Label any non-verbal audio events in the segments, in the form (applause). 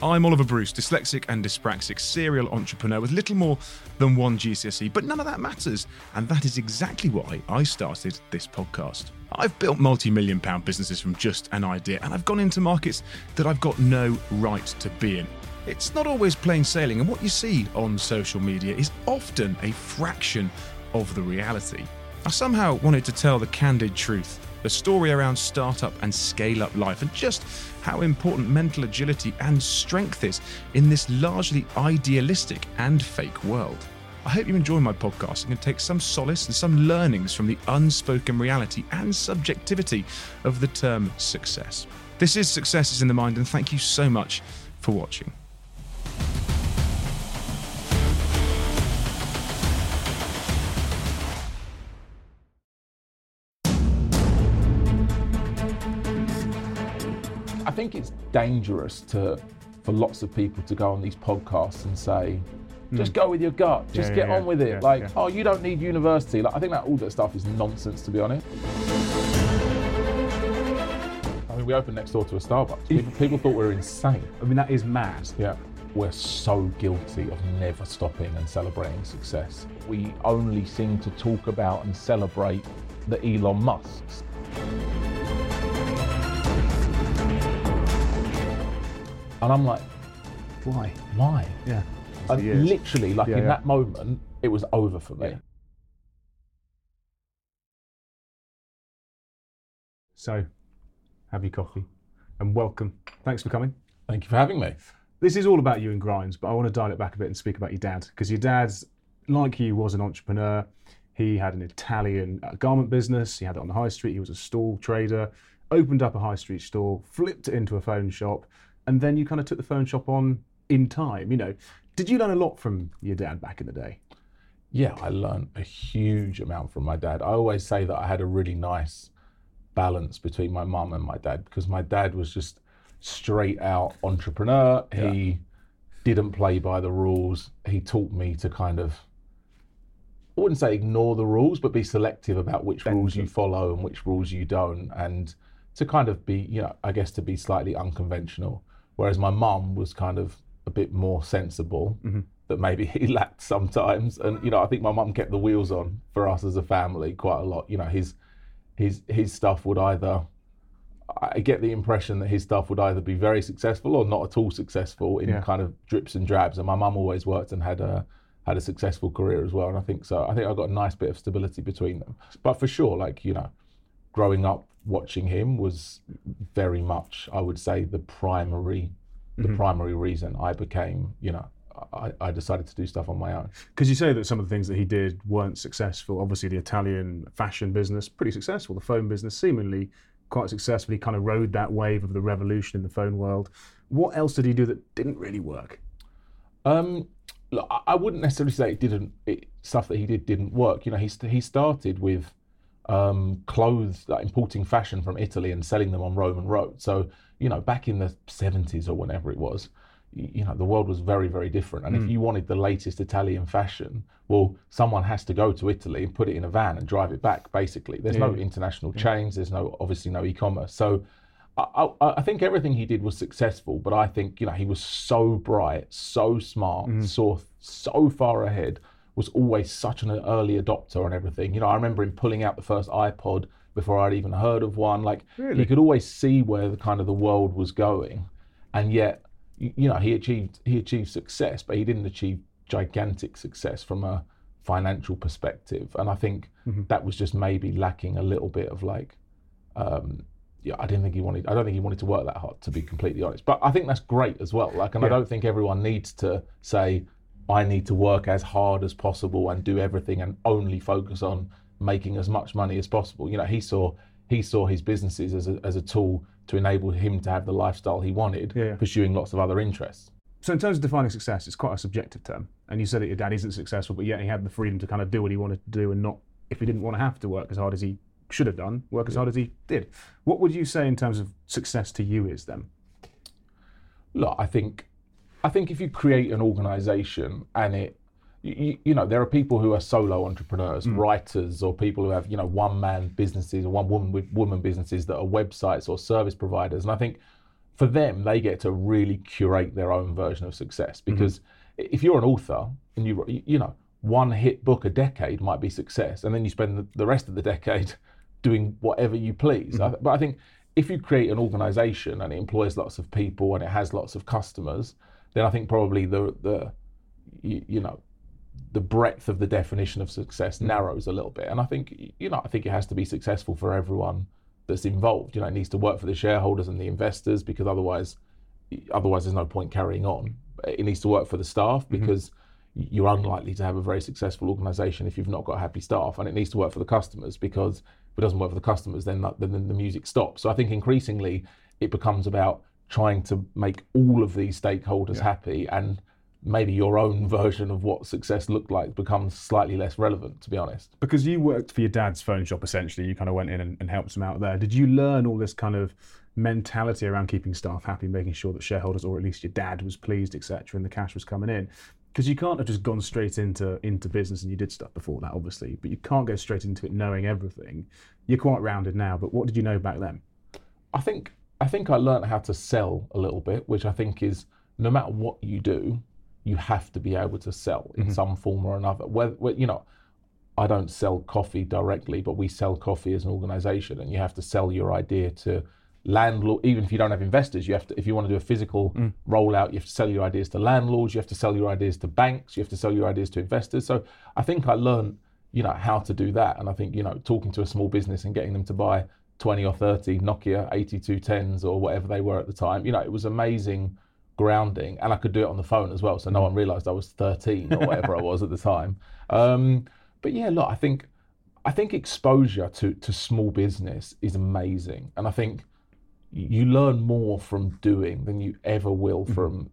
I'm Oliver Bruce, dyslexic and dyspraxic serial entrepreneur with little more than one GCSE, but none of that matters. And that is exactly why I started this podcast. I've built multi million pound businesses from just an idea, and I've gone into markets that I've got no right to be in. It's not always plain sailing, and what you see on social media is often a fraction of the reality. I somehow wanted to tell the candid truth, the story around startup and scale up life, and just how important mental agility and strength is in this largely idealistic and fake world. I hope you enjoy my podcast and can take some solace and some learnings from the unspoken reality and subjectivity of the term success. This is Success is in the Mind, and thank you so much for watching. Think it's dangerous to for lots of people to go on these podcasts and say, just hmm. go with your gut, just. Yeah, get yeah, on with it. yeah, like, yeah. oh, you don't need university. Like, I think that all that stuff is nonsense, to be honest. I mean, we opened next door to a Starbucks. People, people thought we were insane. I mean, that is mad. Yeah. We're so guilty of never stopping and celebrating success. We only seem to talk about and celebrate the Elon Musks. And I'm like, Why? why? Yeah. And literally, like Yeah, in yeah. that moment, it was over for me. So, have your coffee and welcome. Thanks for coming. Thank you for having me. This is all about you and Grind's, but I want to dial it back a bit and speak about your dad because your dad's, like you, was an entrepreneur. He had an Italian uh, garment business. He had it on the high street. He was a stall trader. Opened up a high street store, flipped it into a phone shop, and then you kind of took the phone shop on in time. You know, did you learn a lot from your dad back in the day? Yeah, I learned a huge amount from my dad. I always say that I had a really nice balance between my mum and my dad because my dad was just straight out entrepreneur. He didn't play by the rules. He taught me to kind of I wouldn't say ignore the rules, but be selective about which rules you follow and which rules you don't, and to kind of be, you know, I guess to be slightly unconventional. Whereas my mum was kind of a bit more sensible mm-hmm. that maybe (laughs) he lacked sometimes. And you know, I think my mum kept the wheels on for us as a family quite a lot. You know, his his his stuff would either I get the impression that his stuff would either be very successful or not at all successful in Yeah. kind of drips and drabs. And my mum always worked and had a had a successful career as well. And I think so. I think I got a nice bit of stability between them. But for sure, like you know, growing up watching him was very much, I would say, the primary the primary reason I became, you know, I, I decided to do stuff on my own. Because you say that some of the things that he did weren't successful. Obviously, the Italian fashion business, pretty successful. The phone business, seemingly quite successful. He kind of rode that wave of the revolution in the phone world. What else did he do that didn't really work? Um, look, I- I wouldn't necessarily say it didn't. It, stuff that he did didn't work. You know, he he started with um, clothes, like importing fashion from Italy and selling them on Roman road. So you know, back in the seventies or whenever it was, you know, the world was very very different. And if you wanted the latest Italian fashion, well, someone has to go to Italy and put it in a van and drive it back. Basically, there's no Yeah. international chains. There's no obviously no e-commerce. So. I, I, I think everything he did was successful, but I think you know he was so bright, so smart, saw so far ahead, was always such an early adopter on everything. You know, I remember him pulling out the first iPod before I'd even heard of one. Like Really? he could always see where the kind of the world was going, and yet you know he achieved he achieved success, but he didn't achieve gigantic success from a financial perspective. And I think that was just maybe lacking a little bit of like um, yeah, I didn't think he wanted. I don't think he wanted to work that hard, to be completely honest. But I think that's great as well. Like, and I don't think everyone needs to say, "I need to work as hard as possible and do everything and only focus on making as much money as possible." You know, he saw he saw his businesses as a, as a tool to enable him to have the lifestyle he wanted, Yeah. pursuing lots of other interests. So, in terms of defining success, it's quite a subjective term. And you said that your dad isn't successful, but yet he had the freedom to kind of do what he wanted to do and not, if he didn't want to have to work as hard as he should have done, work as hard as he did. What would you say in terms of success to you is then? look, I think, I think if you create an organisation and it, you, you know, there are people who are solo entrepreneurs, mm. writers, or people who have you know one man businesses or one woman with woman businesses that are websites or service providers, and I think for them, they get to really curate their own version of success mm-hmm. because if you're an author and you you know one hit book a decade might be success, and then you spend the, the rest of the decade (laughs) doing whatever you please. I, mm-hmm. but I think if you create an organization and it employs lots of people and it has lots of customers, then I think probably the the you, you know the breadth of the definition of success mm-hmm. narrows a little bit. And I think you know I think it has to be successful for everyone that's involved. You know, it needs to work for the shareholders and the investors because otherwise otherwise there's no point carrying on. It needs to work for the staff mm-hmm. because you're unlikely to have a very successful organization if you've not got happy staff and it needs to work for the customers because if it doesn't work for the customers then, that- then the music stops so i think increasingly it becomes about trying to make all of these stakeholders happy and maybe your own (laughs) version of what success looked like becomes slightly less relevant to be honest Because you worked for your dad's phone shop essentially, you kind of went in and, and helped him out there. Did you learn all this kind of mentality around keeping staff happy, making sure that shareholders, or at least your dad, was pleased, etc., and the cash was coming in? Because you can't have just gone straight into into business and you did stuff before that, obviously, but you can't go straight into it knowing everything. You're quite rounded now, but what did you know back then? I think I think I learned how to sell a little bit, which I think is no matter what you do, you have to be able to sell in mm-hmm. some form or another. Whether, whether- you know, I don't sell coffee directly, but we sell coffee as an organization, and you have to sell your idea to landlord. Even if you don't have investors, you have to. If you want to do a physical mm. rollout, you have to sell your ideas to landlords. You have to sell your ideas to banks. You have to sell your ideas to investors. So I think I learned, you know, how to do that, and I think you know, talking to a small business and getting them to buy 20 or 30 Nokia 8210s or whatever they were at the time. You know, it was amazing grounding, and I could do it on the phone as well, so no one realised I was 13 or whatever I was at the time. Um, but yeah, look, I think I think exposure to to small business is amazing, and I think you learn more from doing than you ever will from.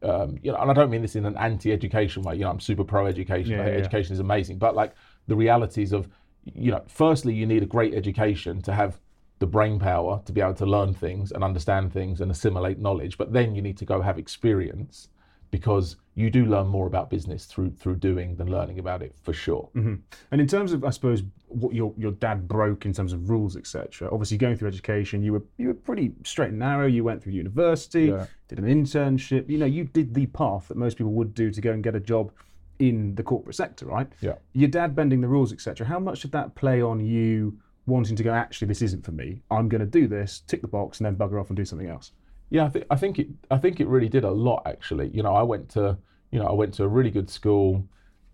Um, you know, and I don't mean this in an anti-education way. You know, I'm super pro-education. Yeah, yeah. education is amazing, but like the realities of, you know, firstly, you need a great education to have the brain power to be able to learn things and understand things and assimilate knowledge. But then you need to go have experience because you do learn more about business through through doing than learning about it for sure. Mm-hmm. And in terms of, I suppose, what your your dad broke in terms of rules, etc. Obviously, going through education, you were you were pretty straight and narrow. You went through university, Yeah. did an internship. You know, you did the path that most people would do to go and get a job in the corporate sector, right? Yeah. Your dad bending the rules, etc. How much did that play on you wanting to go? Actually, this isn't for me. I'm going to do this, tick the box, and then bugger off and do something else. Yeah, I think I think it I think it really did a lot actually. You know, I went to you know I went to a really good school,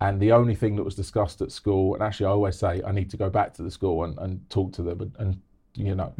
and the only thing that was discussed at school, and actually I always say I need to go back to the school and, and talk to them and, and you know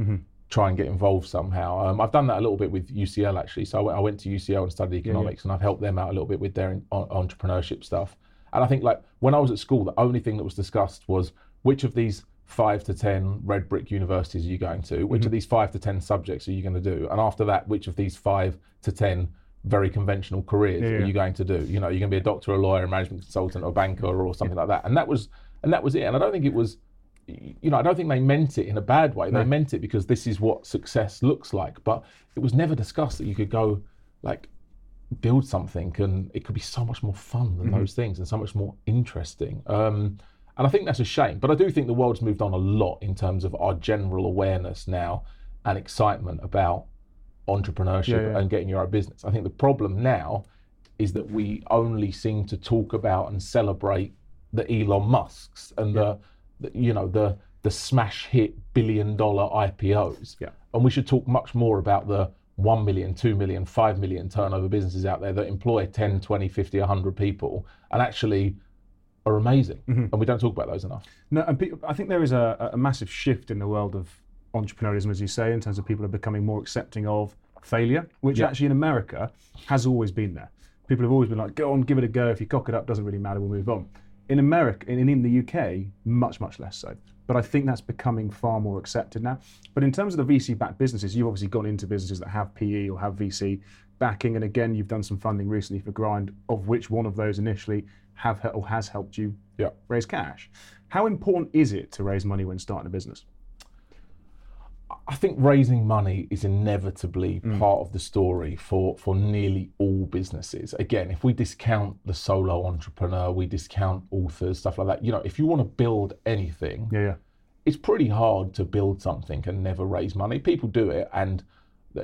try and get involved somehow. Um, I've done that a little bit with UCL actually. So I went, I went to UCL and studied economics, and I've helped them out a little bit with their en- entrepreneurship stuff. And I think like when I was at school, the only thing that was discussed was which of these five to ten red brick universities are you going to? Which of these five to ten subjects are you going to do? And after that, which of these five to ten very conventional careers Yeah, are you going to do? You know, you're going to be a doctor, a lawyer, a management consultant, or a banker, or something like that. And that was and that was it. And I don't think it was. You know, I don't think they meant it in a bad way. They meant it because this is what success looks like. But it was never discussed that you could go, like, build something and it could be so much more fun than those things and so much more interesting. Um, and I think that's a shame. But I do think the world's moved on a lot in terms of our general awareness now and excitement about entrepreneurship Yeah, yeah. and getting your own business. I think the problem now is that we only seem to talk about and celebrate the Elon Musks and the, the you know the the smash hit billion dollar IPOs. Yeah. And we should talk much more about the 1 million, 2 million, 5 million turnover businesses out there that employ 10, 20, 50, 100 people and actually are amazing. Mm-hmm. And we don't talk about those enough. No, and pe- I think there is a, a massive shift in the world of entrepreneurialism, as you say, in terms of people are becoming more accepting of failure, which actually in America has always been there. People have always been like, go on, give it a go. If you cock it up, doesn't really matter, we'll move on. In America, in, in the UK, much, much less so. But I think that's becoming far more accepted now. But in terms of the VC backed businesses, you've obviously gone into businesses that have PE or have VC backing. And again, you've done some funding recently for Grind, of which one of those initially have or has helped you Yeah. raise cash. How important is it to raise money when starting a business? I think raising money is inevitably mm. part of the story for, for nearly all businesses. Again, if we discount the solo entrepreneur, we discount authors, stuff like that. You know, if you want to build anything, Yeah, yeah. it's pretty hard to build something and never raise money. People do it, and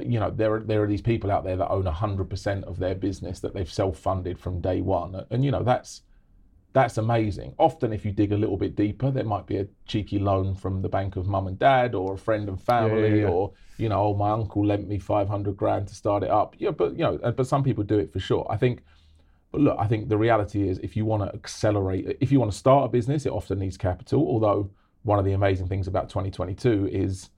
you know, there are there are these people out there that own hundred percent of their business that they've self-funded from day one, and you know that's that's amazing. Often, if you dig a little bit deeper, there might be a cheeky loan from the bank of mum and dad, or a friend and family, Yeah, yeah, yeah. or you know, oh, my uncle lent me five hundred grand to start it up. Yeah, but you know, uh, but some people do it for sure. I think. But look, I think the reality is if you want to accelerate, if you want to start a business, it often needs capital. Although one of the amazing things about 2022 is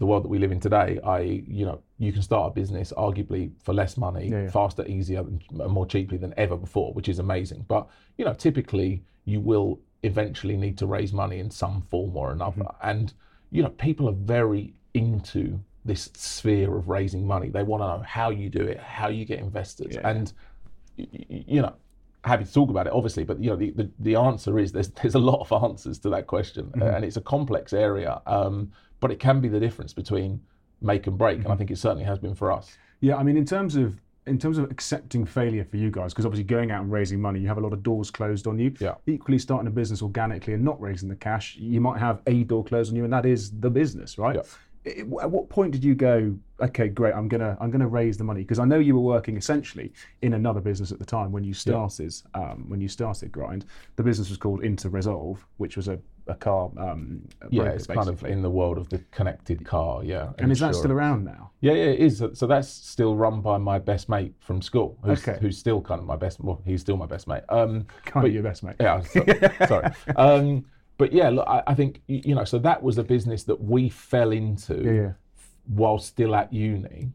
the world that we live in today. I, you know, you can start a business arguably for less money, Yeah, yeah. faster, easier, and more cheaply than ever before, which is amazing. But you know, typically you will eventually need to raise money in some form or another, Mm-hmm. and you know, people are very into this sphere of raising money. They want to know how you do it, how you get investors, Yeah. and you know happy to talk about it obviously but you know the, the, the answer is there's (laughs) there's a lot of answers to that question Mm-hmm. and it's a complex area um, but it can be the difference between make and break Mm-hmm. and i think it certainly has been for us Yeah, I mean, in terms of in terms of accepting failure for you guys, because obviously going out and raising money, you have a lot of doors closed on you. Yeah. Equally, starting a business organically and not raising the cash, you might have a door closed on you, and that is the business, right? Yeah. I- At what point did you go? Okay, great. I'm gonna I'm gonna raise the money because I know you were working essentially in another business at the time when you started um, when you started Grind. The business was called Interresolve, which was a, a car. Um, yeah broker, it's kind of in the world of the connected car yeah And is that still around now? yeah yeah it is So- that's still run by my best mate from school who's, Okay. who's still kind of my best well he's still my best mate um Can't be your best mate. Yeah, so- (laughs) sorry. Um, but yeah, look, I, I think you know. So that was a business that we fell into Yeah, yeah. while still at uni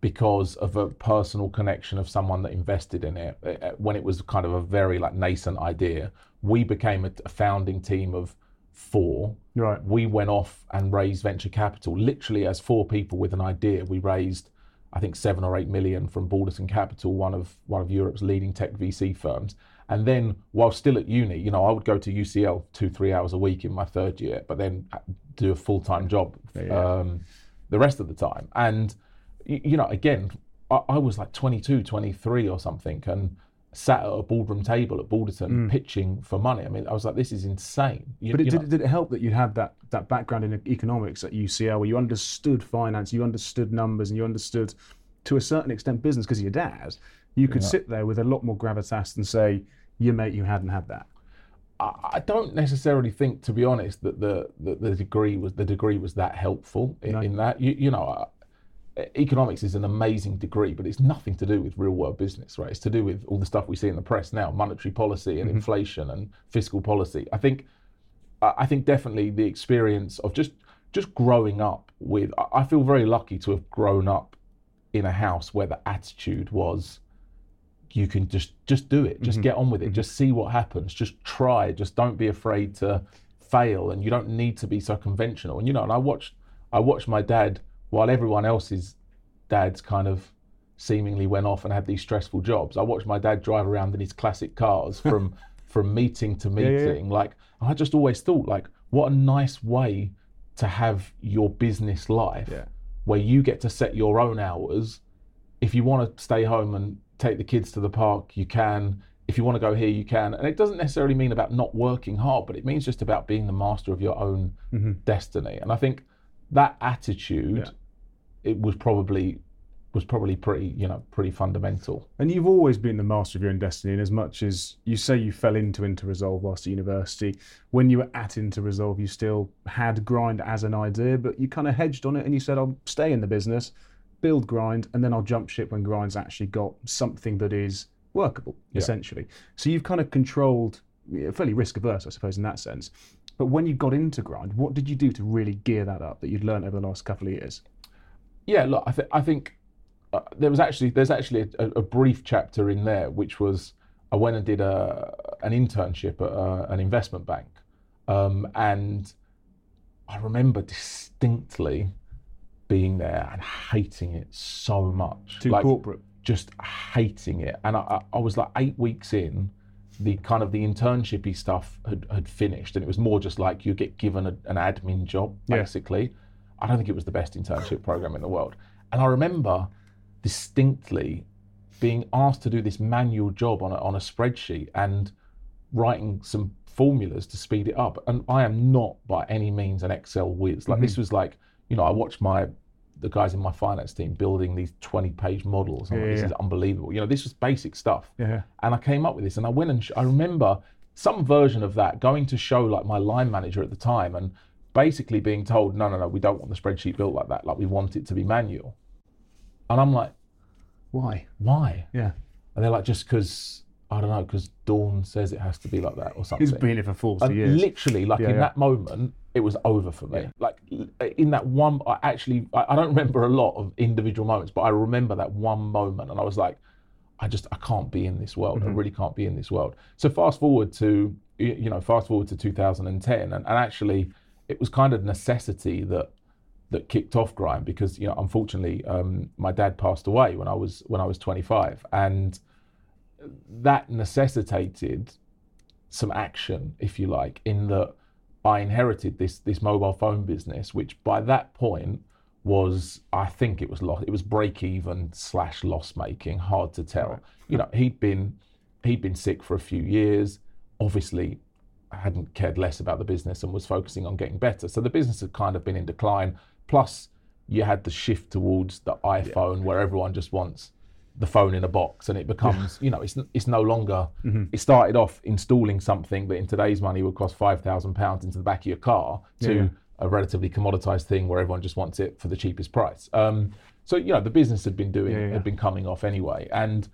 because of a personal connection of someone that invested in it uh, when it was kind of a very like nascent idea. We became a founding team of four. Right. We went off and raised venture capital. Literally, as four people with an idea, we raised, I think, seven or eight million from Balderton Capital, one of one of Europe's leading tech VC firms. And then, while still at uni, you know, I would go to UCL two, three hours a week in my third year, but then do a full time job Yeah. um, the rest of the time. And you know, again, I, I was like 22, 23 or something, and sat at a boardroom table at Balderton mm. pitching for money. I mean, I was like, this is insane. You- But it, did, did it help that you had that, that background in economics at UCL where you understood finance, you understood numbers, and you understood to a certain extent business because your dad? You could sit there with a lot more gravitas and say your mate you hadn't had that. I don't necessarily think, to be honest, that the, the, the degree was the degree was that helpful in, No. in that. You, you know, economics is an amazing degree, but it's nothing to do with real world business, right? It's to do with all the stuff we see in the press now, monetary policy and mm-hmm. inflation and fiscal policy. I think, I think definitely the experience of just just growing up with. I- I feel very lucky to have grown up in a house where the attitude was you can just just do it. Just mm-hmm. get on with it. Mm-hmm. Just see what happens. Just try. Just don't be afraid to fail and you don't need to be so conventional. And you know and i watched i watched my dad while everyone else's dads kind of seemingly went off and had these stressful jobs i watched my dad drive around in his classic cars from (laughs) from meeting to yeah, yeah. meeting like i just always thought like what a nice way to have your business life Yeah. where you get to set your own hours if you want to stay home and take the kids to the park, you can. If you want to go here, you can. And it doesn't necessarily mean about not working hard, but it means just about being the master of your own mm-hmm. destiny. And I think that attitude, Yeah. It was probably was probably pretty, you know, pretty fundamental. And you've always been the master of your own destiny, in as much as you say you fell into Interresolve whilst at university. When you were at Interresolve, you still had grind as an idea, but you kind of hedged on it and you said, I'll stay in the business, build grind, and then I'll jump ship when grind's actually got something that is workable, essentially. So you've kind of controlled, fairly risk averse, I suppose, in that sense. But when you got into grind, what did you do to really gear that up that you'd learned over the last couple of years? Yeah, look, I, th- I think uh, there was actually there's actually a, a brief chapter in there which was I went and did a an internship at uh an investment bank, um, and I remember distinctly being there and hating it so much. Too Like, corporate. just hating it. And I, I, was like eight weeks in, the kind of the internshipy stuff had, had finished, and it was more just like you get given a, an admin job, Yeah. I don't think it was the best internship program in the world. And I remember distinctly being asked to do this manual job on a, on a spreadsheet and writing some formulas to speed it up. And I am not by any means an Excel whiz. Like this mm-hmm. was like, you know, I watched my the guys in my finance team building these 20 page models. I'm like, this yeah. is unbelievable. You know, this was basic stuff. Yeah. And I came up with this and I went and sh- I remember some version of that going to show like my line manager at the time and basically being told, no, no, no, we don't want the spreadsheet built like that. Like we want it to be manual. And I'm like, Why? why? Yeah. And they're like, just because, I don't know, because Dawn says it has to be like that or something. He's been here for 40 And years. literally, like Yeah, in yeah. that moment, it was over for me. Yeah. Like in that one, I actually, I, don't remember a lot of individual moments, but I remember that one moment, and I was like, I just, I can't be in this world. Mm-hmm. I really can't be in this world. So fast forward to, you know, fast forward to 2010, and, and actually, it was kind of necessity that that kicked off Grind because you know, unfortunately, um, my dad passed away when I was when I was 25, and that necessitated some action, if you like, in that I inherited this this mobile phone business, which by that point was I think it was lost it was break even slash loss making, hard to tell. You know, he'd been he'd been sick for a few years, obviously hadn't cared less about the business and was focusing on getting better. So the business had kind of been in decline. Plus you had the shift towards the iPhone where everyone just wants the phone in a box and it becomes you know it's it's no longer it started off installing something that in today's money would cost 5000 pounds into the back of your car to Yeah. a relatively commoditized thing where everyone just wants it for the cheapest price um, so you know the business had been doing Yeah, yeah. had been coming off anyway and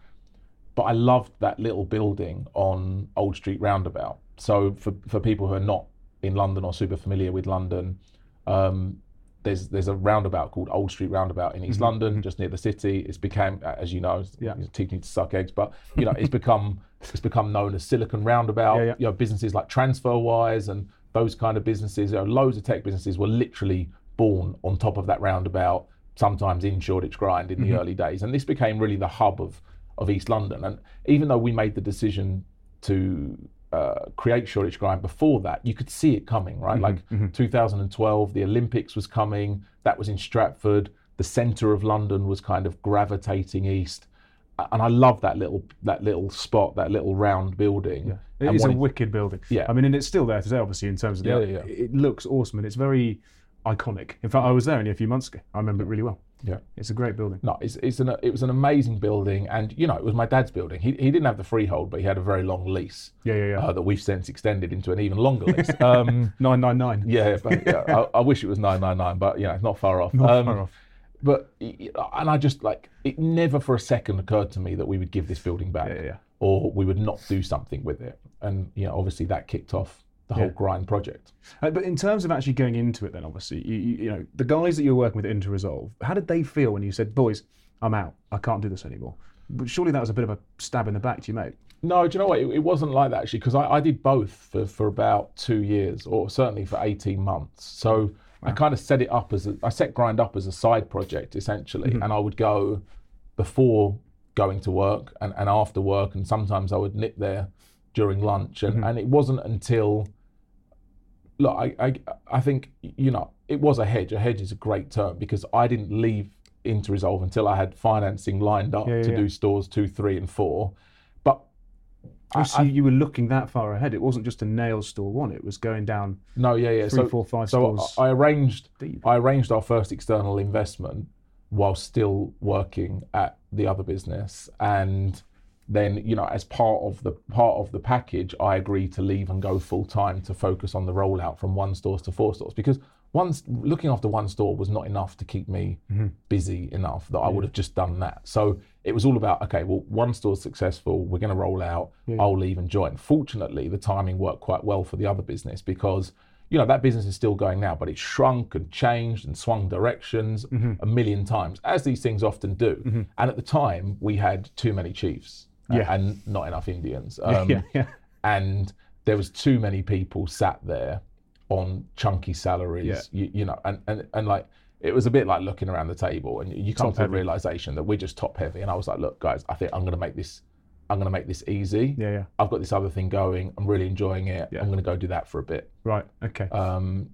but I loved that little building on Old Street Roundabout. So for for people who are not in London or super familiar with London, um, there's there's a roundabout called Old Street Roundabout in East mm-hmm. London, mm-hmm. just near the city. It's became, as you know, Yeah. teeth to suck eggs, but you know it's become it's become known as Silicon Roundabout. Yeah, yeah. You know businesses like TransferWise and those kind of businesses. You know, loads of tech businesses were literally born on top of that roundabout. Sometimes in Shoreditch Grind in the mm-hmm. early days, and this became really the hub of of East London. And even though we made the decision to uh, create Shoreditch Grind before that, you could see it coming, right? Like 2012, the Olympics was coming. That was in Stratford. The centre of London was kind of gravitating east, and I love that little that little spot, that little round building. It And is a wicked building. Yeah. I mean, and it's still there today, obviously, in terms of the. Yeah, yeah, yeah. It looks awesome and it's very iconic. In fact, I was there only a few months ago. I remember it really well. Yeah. It's a great building. No, it's, it's an, it was an amazing building, and you know it was my dad's building. He, he didn't have the freehold, but he had a very long lease Yeah, yeah, yeah. uh, that we've since extended into an even longer (laughs) lease. Um, 999. Yeah, but yeah, I, I wish it was nine nine nine, but you know, it's not far off. Not Um, far off. But and I just like it never for a second occurred to me that we would give this building back, yeah, yeah. or we would not do something with it. And you know, obviously that kicked off the whole Yeah. grind project. Uh, but in terms of actually going into it, then obviously, you, you, you know, the guys that you're working with Interresolve, how did they feel when you said, "Boys, I'm out. I can't do this anymore"? But surely that was a bit of a stab in the back to you, mate. No, do you know what? It, it wasn't like that actually, because I, I did both for, for about two years, or certainly for eighteen months. So I kind of set it up as a, I set grind up as a side project essentially, and I would go before going to work and, and after work, and sometimes I would nip there during lunch, and, and it wasn't until look, I, I I think you know it was a hedge. A hedge is a great term because I didn't leave Interresolve until I had financing lined up Yeah, yeah, to yeah. do stores two, three, and four. But Oh, so you were looking that far ahead. It wasn't just a nail store one. It was going down no, yeah, yeah. three, so four, five so stores. I arranged deep. I arranged our first external investment while still working at the other business and then you know as part of the part of the package I agreed to leave and go full time to focus on the rollout from one stores to four stores because once looking after one store was not enough to keep me Mm-hmm. busy enough that I would have just done that. So it was all about okay, well one store's successful, we're going to roll out, I'll leave and join. Fortunately, the timing worked quite well for the other business because you know that business is still going now, but it's shrunk and changed and swung directions Mm-hmm. a million times, as these things often do. And at the time, we had too many chiefs Yeah. and not enough Indians. (laughs) Um, yeah, yeah. and there was too many people sat there on chunky salaries Yeah. you, you know and, and and like it was a bit like looking around the table and you come Top to heavy. the realization that we're just top heavy and i was like look guys i think i'm going to make this i'm going to make this easy Yeah, yeah. i've got this other thing going i'm really enjoying it Yeah. i'm going to go do that for a bit Right. Okay. um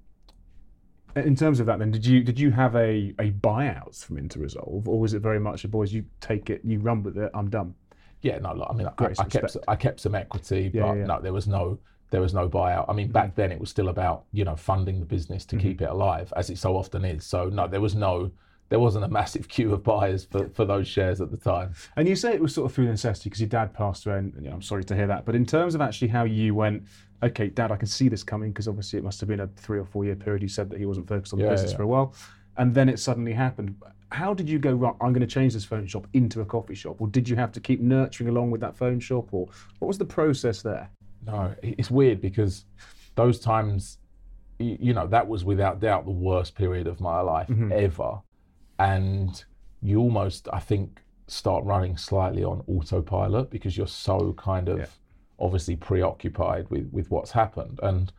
In terms of that, then, did you did you have a a buyout from Interresolve, or was it very much a boys? You take it, you run with it. I'm done. Yeah no look, i mean I, I kept i kept some equity Yeah, but yeah. no there was no there was no buyout i mean back then it was still about you know funding the business to Mm-hmm. keep it alive as it so often is so no there was no there wasn't a massive (laughs) queue of buyers for, for those shares at the time. And you say it was sort of through necessity because your dad passed away, and you know, I'm sorry to hear that. But in terms of actually how you went, okay, Dad, I can see this coming because obviously it must have been a three or four year period. You said that he wasn't focused on the Yeah, business yeah. for a while, and then it suddenly happened. How did you go? Right, I'm going to change this phone shop into a coffee shop, or did you have to keep nurturing along with that phone shop, or what was the process there? No, it's weird because those times, you know, that was without doubt the worst period of my life ever. And you almost, I think, start running slightly on autopilot because you're so kind of Yeah. obviously preoccupied with, with what's happened. And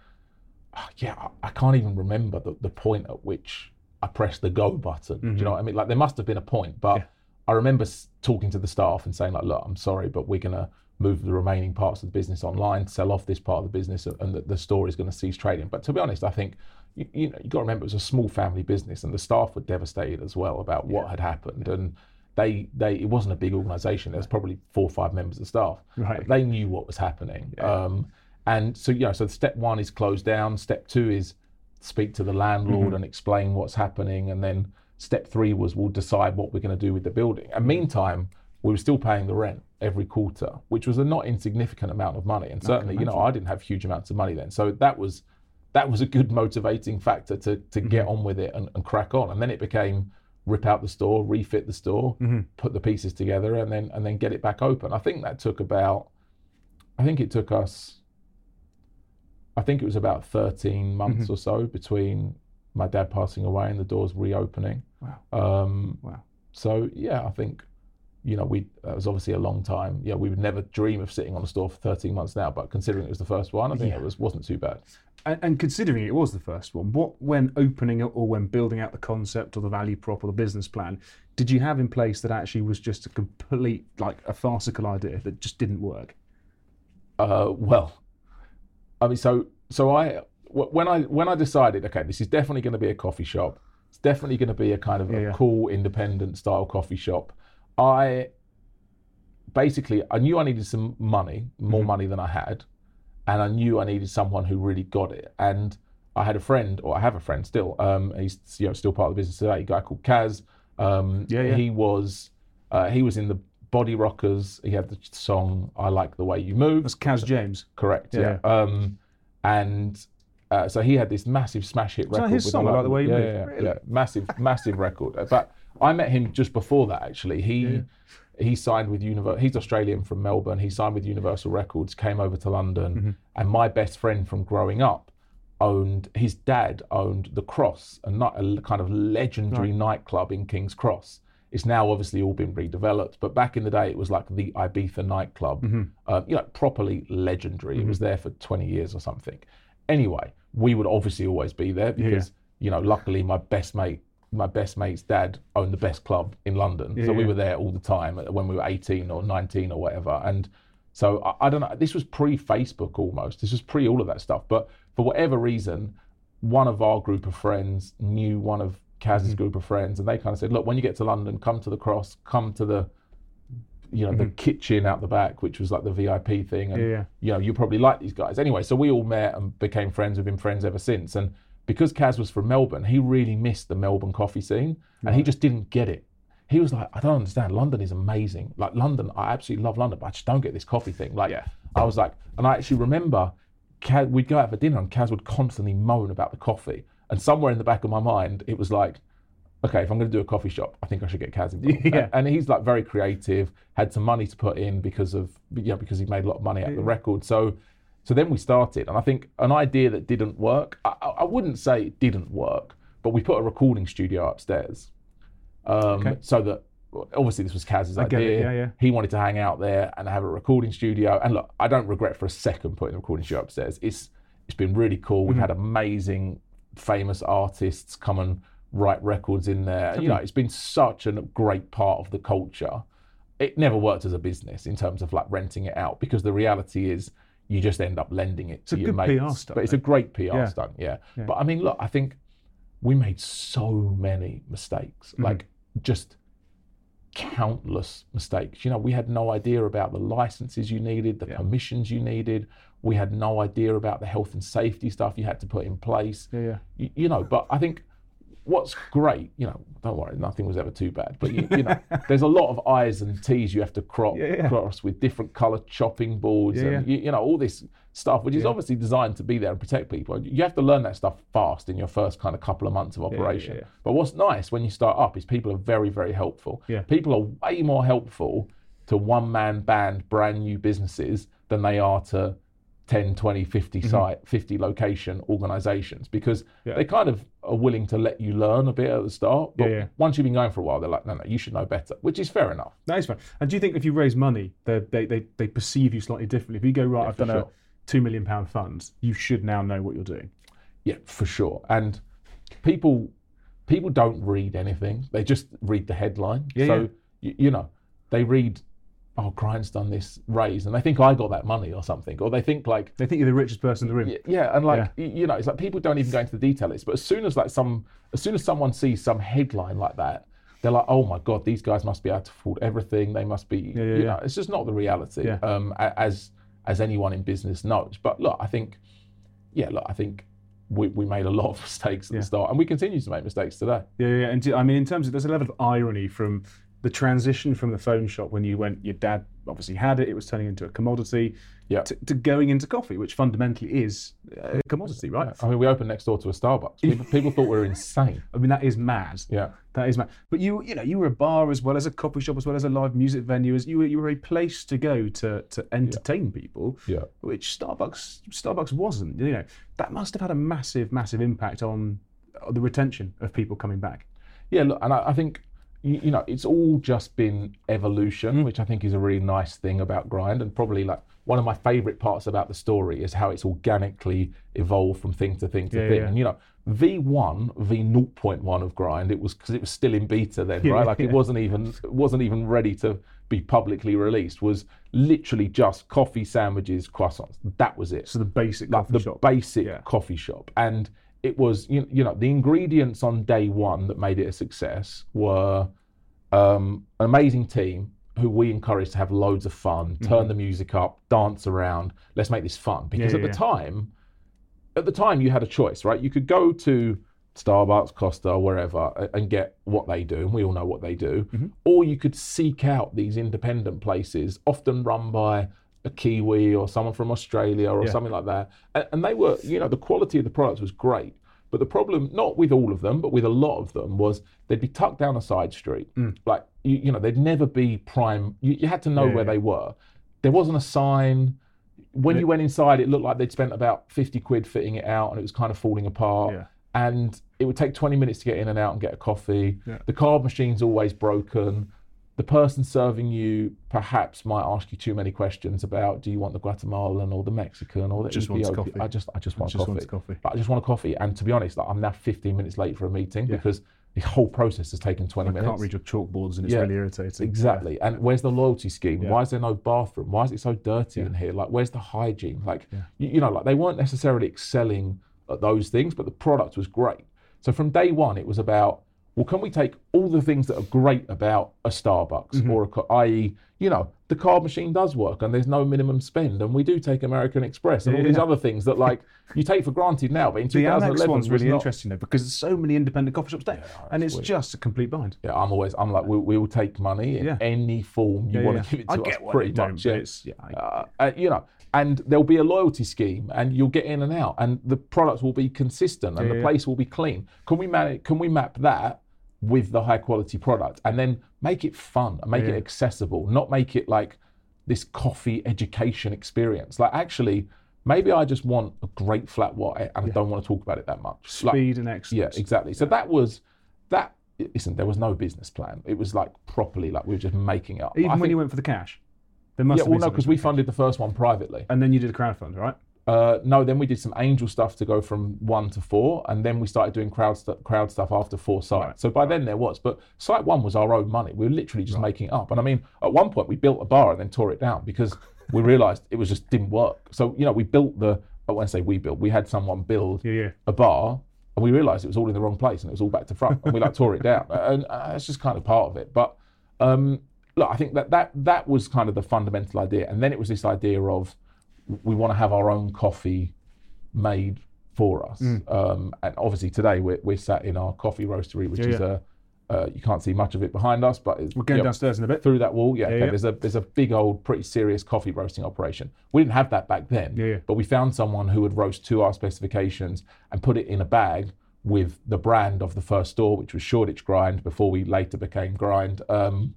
uh, yeah, I, I can't even remember the, the point at which I pressed the go button. Do you know what I mean? Like there must have been a point, but Yeah. I remember talking to the staff and saying like, look, I'm sorry, but we're gonna move the remaining parts of the business online, sell off this part of the business, and- the, the store is going to cease trading. But to be honest, I think you, you know you got to remember it was a small family business, and the staff were devastated as well about what had happened. And they they it wasn't a big organisation. There was probably four or five members of staff. Right. They knew what was happening. Um, and so you know, so step one is close down. Step two is speak to the landlord and explain what's happening, and then step three was we'll decide what we're going to do with the building. And meantime, we were still paying the rent every quarter, which was a not insignificant amount of money. And certainly, you know, I didn't have huge amounts of money then, so that was that was a good motivating factor to to get on with it and, and crack on. And then it became rip out the store, refit the store, put the pieces together, and then and then get it back open. I think that took about, I think it took us, I think it was about thirteen months or so between my dad passing away and the doors reopening. Wow. Um, Wow. so yeah, I think, you know, we that was obviously a long time. Yeah, we would never dream of sitting on a store for 13 months now, but considering it was the first one, I think it was wasn't too bad. And, and considering it was the first one, what when opening it or when building out the concept or the value prop or the business plan, did you have in place that actually was just a complete like a farcical idea that just didn't work? Uh, well, I mean, so so I when I when I decided, okay, this is definitely going to be a coffee shop. It's definitely going to be a kind of a yeah. cool, independent style coffee shop. I basically I knew I needed some money, more Mm-hmm. money than I had, and I knew I needed someone who really got it. And I had a friend, or I have a friend still. Um, he's you know still part of the business today. A guy called Kaz. Um, Yeah, yeah. He was uh, he was in the Bodyrockers. He had the song "I Like the Way You Move." That's Kaz James. Correct. Yeah. Yeah. Um, and uh, so he had this massive smash hit record. his with song, I Like the Way You yeah, Move? Yeah, yeah, Really? yeah. massive, massive record. Uh, But I met him just before that. Actually, he he signed with Universal. He's Australian from Melbourne. He signed with Universal Records. Came over to London, Mm-hmm. and my best friend from growing up owned. His dad owned the Cross, a, a kind of legendary nightclub in King's Cross. It's now obviously all been redeveloped, but back in the day, it was like the Ibiza nightclub, Mm-hmm. uh, you know, properly legendary. It was there for 20 years or something. Anyway, we would obviously always be there because, you know, luckily my best mate, my best mate's dad owned the best club in London. so we yeah. were there all the time when we were 18 or 19 or whatever. And so I, I don't know, this was pre Facebook almost. This was pre all of that stuff. But for whatever reason, one of our group of friends knew one of Kaz's mm-hmm. group of friends, and they kind of said, "Look, when you get to London, come to the cross, come to the, you know, the mm-hmm. kitchen out the back, which was like the VIP thing, and Yeah, yeah. you know, you probably like these guys anyway." So we all met and became friends. We've been friends ever since, and because Kaz was from Melbourne, he really missed the Melbourne coffee scene, and he just didn't get it. He was like, "I don't understand. London is amazing. Like London, I absolutely love London, but I just don't get this coffee thing." Like, Yeah. I was like, and I actually remember Kaz, we'd go out for dinner and Kaz would constantly moan about the coffee. And somewhere in the back of my mind, it was like, okay, if I'm going to do a coffee shop, I think I should get Kaz (laughs) involved. Yeah. And, he's like very creative, had some money to put in because of, you know, because he made a lot of money out of the record. So, so then we started. And I think an idea that didn't work, I, I wouldn't say it didn't work, but we put a recording studio upstairs. Um, Okay. So that obviously this was Kaz's get it, idea. yeah, yeah. He wanted to hang out there and have a recording studio. And look, I don't regret for a second putting the recording studio upstairs. It's it's been really cool. Mm-hmm. We've had amazing, famous artists come and write records in there. You know, it's been such a great part of the culture. It never worked as a business in terms of like renting it out because the reality is you just end up lending it to a your good PR mates. stunt, but it's a great PR Yeah. stunt, yeah. But I mean, look, I think we made so many mistakes, Mm-hmm. like just countless mistakes. You know, we had no idea about the licenses you needed, the permissions you needed. We had no idea about the health and safety stuff you had to put in place. Yeah, yeah. You, you know, but I think what's great, you know, don't worry, nothing was ever too bad. But you, you know, there's a lot of I's and T's you have to crop, Yeah, yeah. cross with different color chopping boards Yeah, and You, you know all this stuff, which is obviously designed to be there and protect people. You have to learn that stuff fast in your first kind of couple of months of operation. But what's nice when you start up is people are very, very helpful. Yeah. People are way more helpful to one man band brand new businesses than they are to 10, 20, 50 site, 50 location organizations because Mm-hmm. Yeah. they kind of are willing to let you learn a bit at the start. But Yeah, yeah. once you've been going for a while, they're like, no, no, you should know better, which is fair enough. That is fine. And do you think if you raise money, they they they, they perceive you slightly differently? If you go right, I've done a two million pound fund, you should now know what you're doing. Yeah, for sure. And people people don't read anything. They just read the headline. So you know, they read, oh, Grind's done this raise, and they think I got that money or something, or they think like, They think you're the richest person in the room. y- yeah, and like y- you know, it's like people don't even go into the detail list. But as soon as like some, as soon as someone sees some headline like that. They're like, oh my god, these guys must be able to afford everything. They must be, yeah, you yeah. know, it's just not the reality, Yeah. um, as as anyone in business knows. But look, I think, yeah, look, I think we, we made a lot of (laughs) mistakes at Yeah. the start, and we continue to make mistakes today. Yeah, yeah. And I mean, in terms of there's a level of irony from the transition from the phone shop when you went, your dad obviously had it, it was turning into a commodity, Yeah. to, to going into coffee, which fundamentally is a commodity, right? I mean, we opened next door to a Starbucks. People, (laughs) people thought we were insane. I mean, that is mad. Yeah, That is mad. But you, you know, you were a bar as well as a coffee shop, as well as a live music venue. As you were, you were a place to go to to entertain people. yeah. which Starbucks Starbucks wasn't. You know, that must have had a massive, massive impact on the retention of people coming back. Yeah, look, and I, I think you, you know it's all just been evolution, hmm. which I think is a really nice thing about grind, and probably like one of my favourite parts about the story is how it's organically evolved from thing to thing to Yeah, thing. yeah. And you know, V1, V 0.1 of grind, it was because it was still in beta then, Yeah, (laughs) right? Like it wasn't even it wasn't even ready to be publicly released. Was literally just coffee, sandwiches, croissants. That was it So the basic like coffee the shop. basic coffee shop and it was you, you know the ingredients on day one that made it a success were um, an amazing team who we encouraged to have loads of fun turn the music up dance around let's make this fun because Mm-hmm. Yeah, at the yeah, time at the time you had a choice right you could go to starbucks costa wherever and get what they do and we all know what they do Mm-hmm. or you could seek out these independent places often run by a kiwi or someone from australia or Yeah. something like that. And, and they were you know the quality of the product was great. But the problem not with all of them but with a lot of them was they'd be tucked down a side street. Like you, you know they'd never be prime. You, you had to know Mm. Yeah, where yeah. they were. There wasn't a sign. When you went inside it looked like they'd spent about 50 quid fitting it out and it was kind of falling apart. And it would take 20 minutes to get in and out and get a coffee. The card machine's always broken the person serving you perhaps might ask you too many questions about do you want the Guatemalan or the Mexican or the Just wants coffee. I just I just want just coffee. coffee. But I just want a coffee. And to be honest, like, I'm now 15 minutes late for a meeting Yeah. because the whole process has taken 20 I minutes. I can't read your chalkboards and it's Yeah, really irritating. Exactly. And where's the loyalty scheme? Yeah. Why is there no bathroom? Why is it so dirty in here? Like, where's the hygiene? Like, you, you know, like they weren't necessarily excelling at those things, but the product was great. So from day one, it was about, well, can we take all the things that are great about a Starbucks Mm-hmm. or a, i.e., you know, the card machine does work and there's no minimum spend, and we do take American Express and all Yeah, these other things that like (laughs) you take for granted now, but in The 2011 Annex one's really not- interesting though because there's so many independent coffee shops there, and it's just a complete bind. Yeah, I'm always, I'm like, we, we will take money in Yeah. any form you Yeah, want yeah. to give it to I us, pretty much. Yeah. it's- yeah, I- uh, uh, you know, and there'll be a loyalty scheme, and you'll get in and out, and the products will be consistent, and Yeah, the yeah. place will be clean. Can we? Can we map that with the high quality product, and then make it fun and make Yeah. it accessible, not make it like this coffee education experience? Like, actually. Maybe I just want a great flat white, and I don't want to talk about it that much. Like, Speed and yeah, exactly. So that was that. Listen, there was no business plan. It was like properly, like we were just making it up. Even I when think- you went for the cash, there must yeah, well, no, because we funded the first one privately. and then you did a crowdfund, right? Uh, no, then we did some angel stuff to go from one to four, and then we started doing crowd stuff, crowd stuff after four sites. Right, So by then there was, but site one was our own money. We were literally just making it up. And I mean, at one point we built a bar and then tore it down because (laughs) we realised it was just didn't work. So you know, we built the. I won't say we built. We had someone build Yeah, yeah. a bar, and we realised it was all in the wrong place and it was all back to front, and we like tore it down, (laughs) and uh, that's just kind of part of it. But um, look, I think that that that was kind of the fundamental idea, and then it was this idea of we want to have our own coffee made for us. Mm. Um, and obviously today we're, we're sat in our coffee roastery, which Yeah, is a uh, you can't see much of it behind us, but it's We're going yeah, downstairs in a bit. through that wall. Yeah, Yeah, okay, yeah. there's a there's a big old, pretty serious coffee roasting operation. We didn't have that back then, Yeah, yeah. but we found someone who would roast to our specifications and put it in a bag with the brand of the first store, which was Shoreditch Grind, before we later became Grind. Um,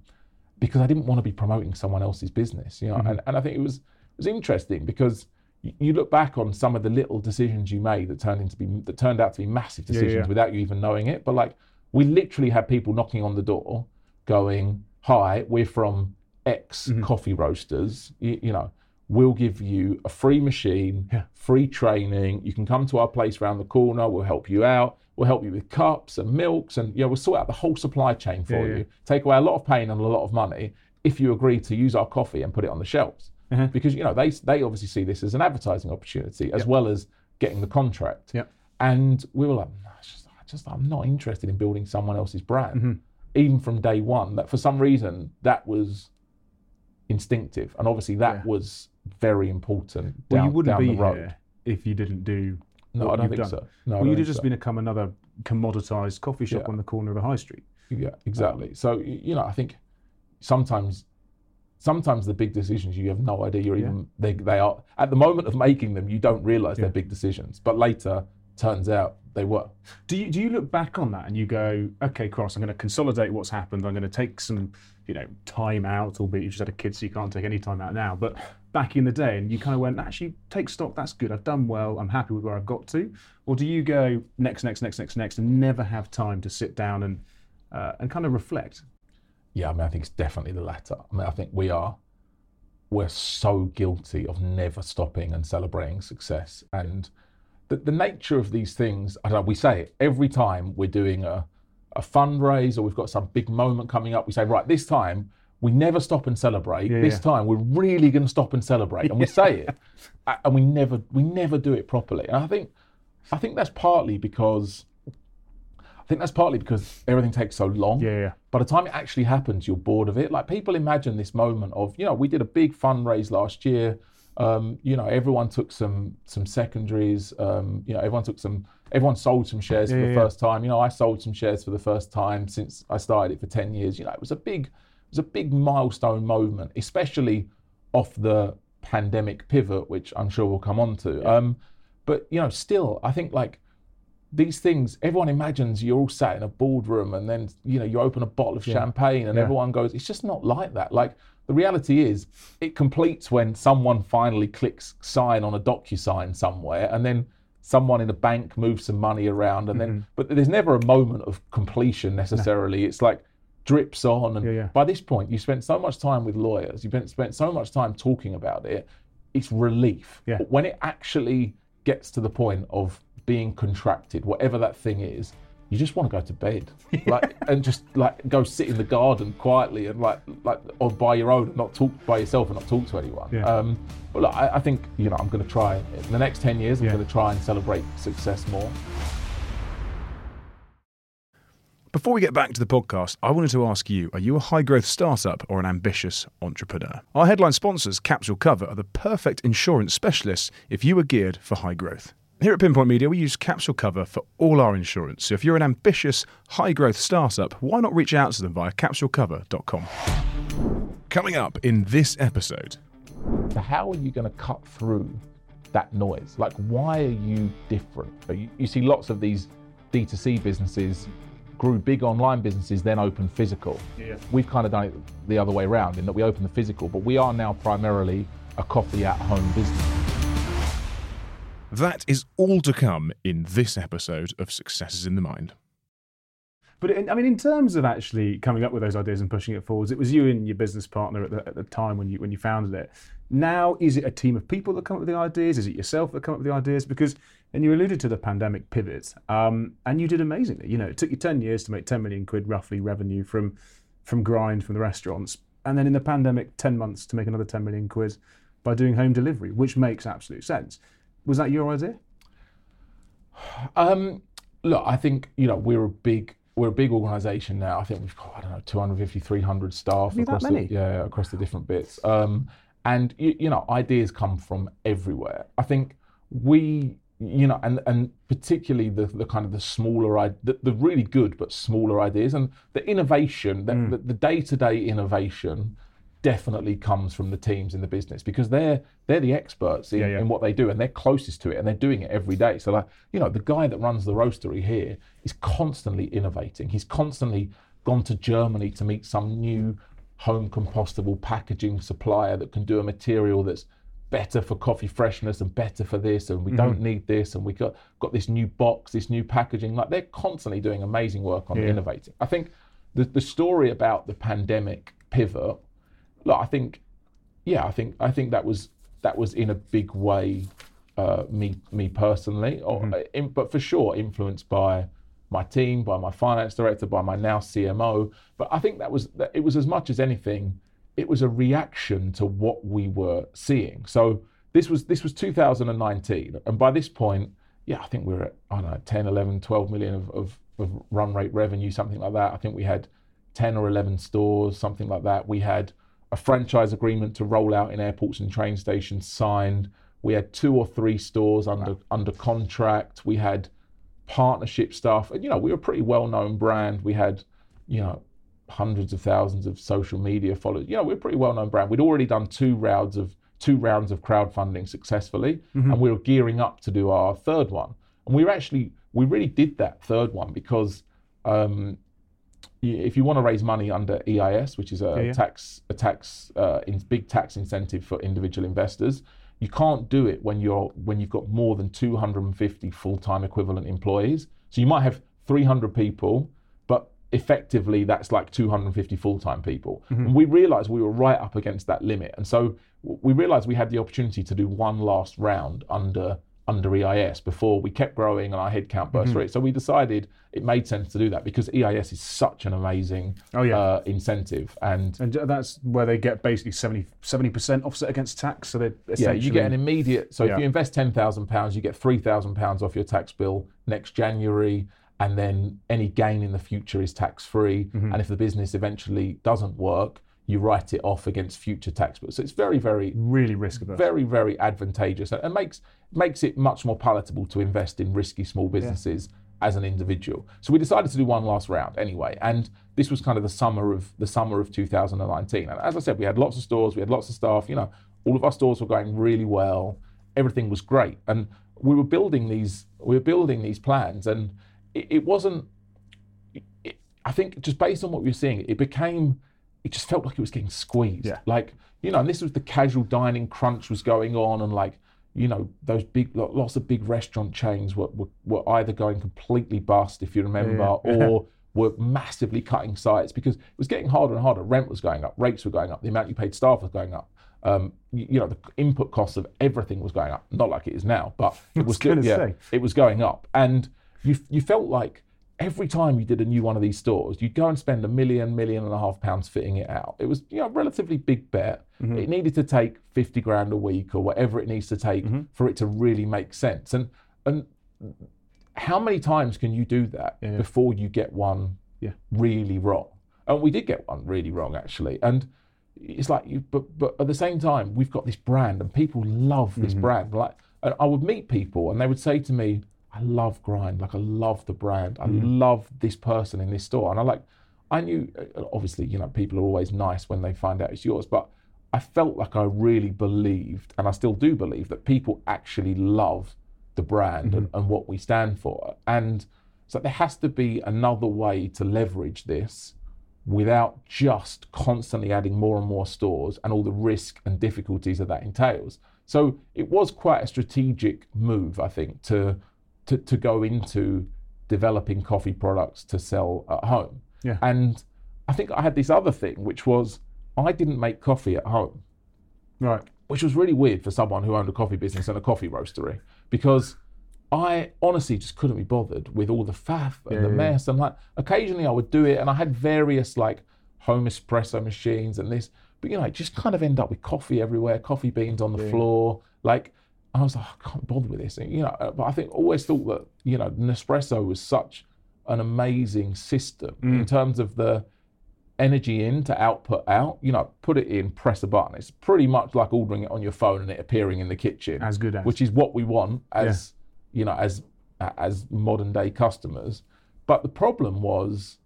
because I didn't want to be promoting someone else's business, you know. Mm-hmm. And, and I think it was was interesting because you, look back on some of the little decisions you made that turned into be that turned out to be massive decisions yeah. without you even knowing it. But like we literally had people knocking on the door, going, "Hi, we're from X Mm-hmm. Coffee Roasters. You, you know." We'll give you a free machine, Yeah. free training. You can come to our place around the corner. We'll help you out. We'll help you with cups and milks, and you know, we'll sort out the whole supply chain for Yeah, yeah. you take away a lot of pain and a lot of money if you agree to use our coffee and put it on the shelves. Uh-huh. Because you know they they obviously see this as an advertising opportunity as well as getting the contract. Yep. And we were like, "No, just, I just I'm not interested in building someone else's brand, Mm-hmm. even from day one. That for some reason that was instinctive, and obviously that Yeah. was very important. Well, down, you wouldn't be the road. here if you didn't do. No, I don't think done. so. No, well, you'd have just so. become another commoditized coffee shop Yeah. on the corner of a high street. Yeah, exactly. So you know, I think sometimes, sometimes the big decisions you have no idea you're Yeah. even they they are at the moment of making them you don't realize Yeah. they're big decisions, but later turns out they were. Do you do you look back on that and you go, okay, Cross, I'm going to consolidate what's happened. I'm going to take some, you know, time out. Albeit you just had a kid, so you can't take any time out now. But back in the day, and you kind of went, actually, take stock. That's good. I've done well. I'm happy with where I've got to. Or do you go next, next, next, next, next, and never have time to sit down and uh, and kind of reflect? Yeah, I mean, I think it's definitely the latter. I mean, I think we are we're so guilty of never stopping and celebrating success. And the, the nature of these things, I don't know, we say it every time we're doing a, a fundraise or we've got some big moment coming up, we say, right, this time we never stop and celebrate. Yeah, this yeah. time we're really going to stop and celebrate. And we (laughs) say it, and we never we never do it properly. And I think I think that's partly because think that's partly because everything takes so long Yeah, yeah. by the time it actually happens, you're bored of it. Like people imagine this moment of, you know, we did a big fundraise last year. Um, you know, everyone took some some secondaries. Um, you know, everyone took some. Everyone sold some shares for the yeah, first time. You know, I sold some shares for the first time since I started it for ten years. You know, it was a big, it was a big milestone moment, especially off the pandemic pivot, which I'm sure we'll come on to. Um, but you know, still, I think like these things, everyone imagines you're all sat in a boardroom and then, you know, you open a bottle of champagne and Yeah. everyone goes, it's just not like that. Like the reality is it completes when someone finally clicks sign on a DocuSign somewhere and then someone in a bank moves some money around and Mm-hmm. then, but there's never a moment of completion necessarily. It's like drips on. And Yeah, yeah. by this point, you spent so much time with lawyers, you've spent so much time talking about it. It's relief. Yeah. When it actually gets to the point of being contracted, whatever that thing is, you just want to go to bed, (laughs) like, and just like go sit in the garden quietly and like, like, or by your own, and not talk by yourself and not talk to anyone. Yeah. Um, but look, I, I think you know I'm going to try in the next ten years. I'm Yeah. going to try and celebrate success more. Before we get back to the podcast, I wanted to ask you are you a high growth startup or an ambitious entrepreneur? Our headline sponsors, Capsule Cover, are the perfect insurance specialists if you are geared for high growth. Here at Pinpoint Media, we use Capsule Cover for all our insurance. So if you're an ambitious, high growth startup, why not reach out to them via capsulecover.com? Coming up in this episode, So how are you going to cut through that noise? Like, why are you different? You, you see lots of these D2C businesses grew big online businesses, then opened physical. Yeah. We've kind of done it the other way around in that we open the physical, but we are now primarily a coffee at home business. That is all to come in this episode of Successes in the Mind. But in, I mean, in terms of actually coming up with those ideas and pushing it forwards, it was you and your business partner at the, at the time when you when you founded it. Now, is it a team of people that come up with the ideas? Is it yourself that come up with the ideas? Because, and you alluded to the pandemic pivot, um, and you did amazingly. You know, it took you ten years to make ten million quid roughly revenue from from grind from the restaurants, and then in the pandemic, ten months to make another ten million quid by doing home delivery, which makes absolute sense. Was that your idea? Um, look, I think you know we're a big we're a big organisation now. I think we've got I don't know 250, 300 staff across many? the yeah across the different bits. Um, and you, you know ideas come from everywhere. I think we you know, and and particularly the the kind of the smaller, the, the really good but smaller ideas, and the innovation, the, the, the day-to-day innovation, definitely comes from the teams in the business because they're they're the experts in, Yeah, yeah. in what they do and they're closest to it and they're doing it every day. So like, you know, the guy that runs the roastery here is constantly innovating. He's constantly gone to Germany to meet some new home compostable packaging supplier that can do a material that's better for coffee freshness and better for this and we don't mm-hmm. need this and we got got this new box this new packaging like they're constantly doing amazing work on Yeah. innovating i think the, the story about the pandemic pivot look i think yeah i think i think that was that was in a big way uh, me me personally. Or uh, in, but for sure influenced by my team by my finance director by my now cmo but i think that was that it was as much as anything it was a reaction to what we were seeing. So this was this was 2019 and by this point yeah i think we we're at i don't know 10 11 12 million of, of, of run rate revenue something like that. I think we had 10 or 11 stores something like that. We had a franchise agreement to roll out in airports and train stations signed. We had two or three stores under under contract. We had partnership stuff. And you know we were a pretty well known brand. We had you know hundreds of thousands of social media followers. You know we're a pretty well known brand. We'd already done two rounds of two rounds of crowdfunding successfully and we were gearing up to do our third one. And we were actually we really did that third one because um, if you want to raise money under EIS, which is a Yeah, yeah. tax a tax uh, in, big tax incentive for individual investors, you can't do it when you're when you've got more than 250 full-time equivalent employees. So you might have 300 people, but effectively that's like 250 full-time people. And we realized we were right up against that limit, and so we realized we had the opportunity to do one last round under under EIS before we kept growing and our headcount burst through it. So we decided it made sense to do that because EIS is such an amazing Oh, yeah. uh, incentive. And And that's where they get basically 70 percent offset against tax. So they yeah, you get an immediate. So Yeah. if you invest ten thousand pounds, you get three thousand pounds off your tax bill next January, and then any gain in the future is tax free. Mm-hmm. And if the business eventually doesn't work, you write it off against future tax bills. So it's very, very really risk averse. very very advantageous and makes makes it much more palatable to invest in risky small businesses as an individual. So we decided to do one last round anyway and this was kind of the summer of the summer of 2019 and as i said we had lots of stores we had lots of staff you know all of our stores were going really well. Everything was great. And we were building these we were building these plans and it, it wasn't it, I think just based on what we were seeing, it became, it just felt like it was getting squeezed. Yeah. Like, you know, and this was the casual dining crunch was going on, and like, you know, those big, lots of big restaurant chains were, were, were either going completely bust, if you remember, Yeah. or (laughs) were massively cutting sites because it was getting harder and harder. Rent was going up, rates were going up, the amount you paid staff was going up. Um, you, you know, the input costs of everything was going up. Not like it is now, but it (laughs) was still, yeah, say. it was going up, and you you felt like every time you did a new one of these stores, you'd go and spend a million, million and a half pounds fitting it out. It was you know a relatively big bet. Mm-hmm. It needed to take fifty grand a week or whatever it needs to take mm-hmm. for it to really make sense. And and how many times can you do that Yeah. before you get one Yeah. really wrong? And we did get one really wrong actually. And it's like you but but at the same time we've got this brand and people love this mm-hmm. brand. Like and I would meet people and they would say to me, I love grind, like I love the brand. I love this person in this store. And I like I knew uh, obviously, you know, people are always nice when they find out it's yours, but I felt like I really believed, and I still do believe, that people actually love the brand and, and what we stand for. And so there has to be another way to leverage this without just constantly adding more and more stores and all the risk and difficulties that that entails. So it was quite a strategic move, I think, to to, to go into developing coffee products to sell at home. Yeah. And I think I had this other thing, which was I didn't make coffee at home Right. which was really weird for someone who owned a coffee business and a coffee roastery because I honestly just couldn't be bothered with all the faff and Yeah, the yeah. mess. And like occasionally I would do it and I had various like home espresso machines and this, but you know, it just kind of end up with coffee everywhere, coffee beans on the floor. Like I was like, I can't bother with this. You know, but I think always thought that, you know, Nespresso was such an amazing system Mm. in terms of the energy in to output out. You know, put it in, press a button. It's pretty much like ordering it on your phone and it appearing in the kitchen, As good as. which is what we want as you know, as as modern day customers. But the problem was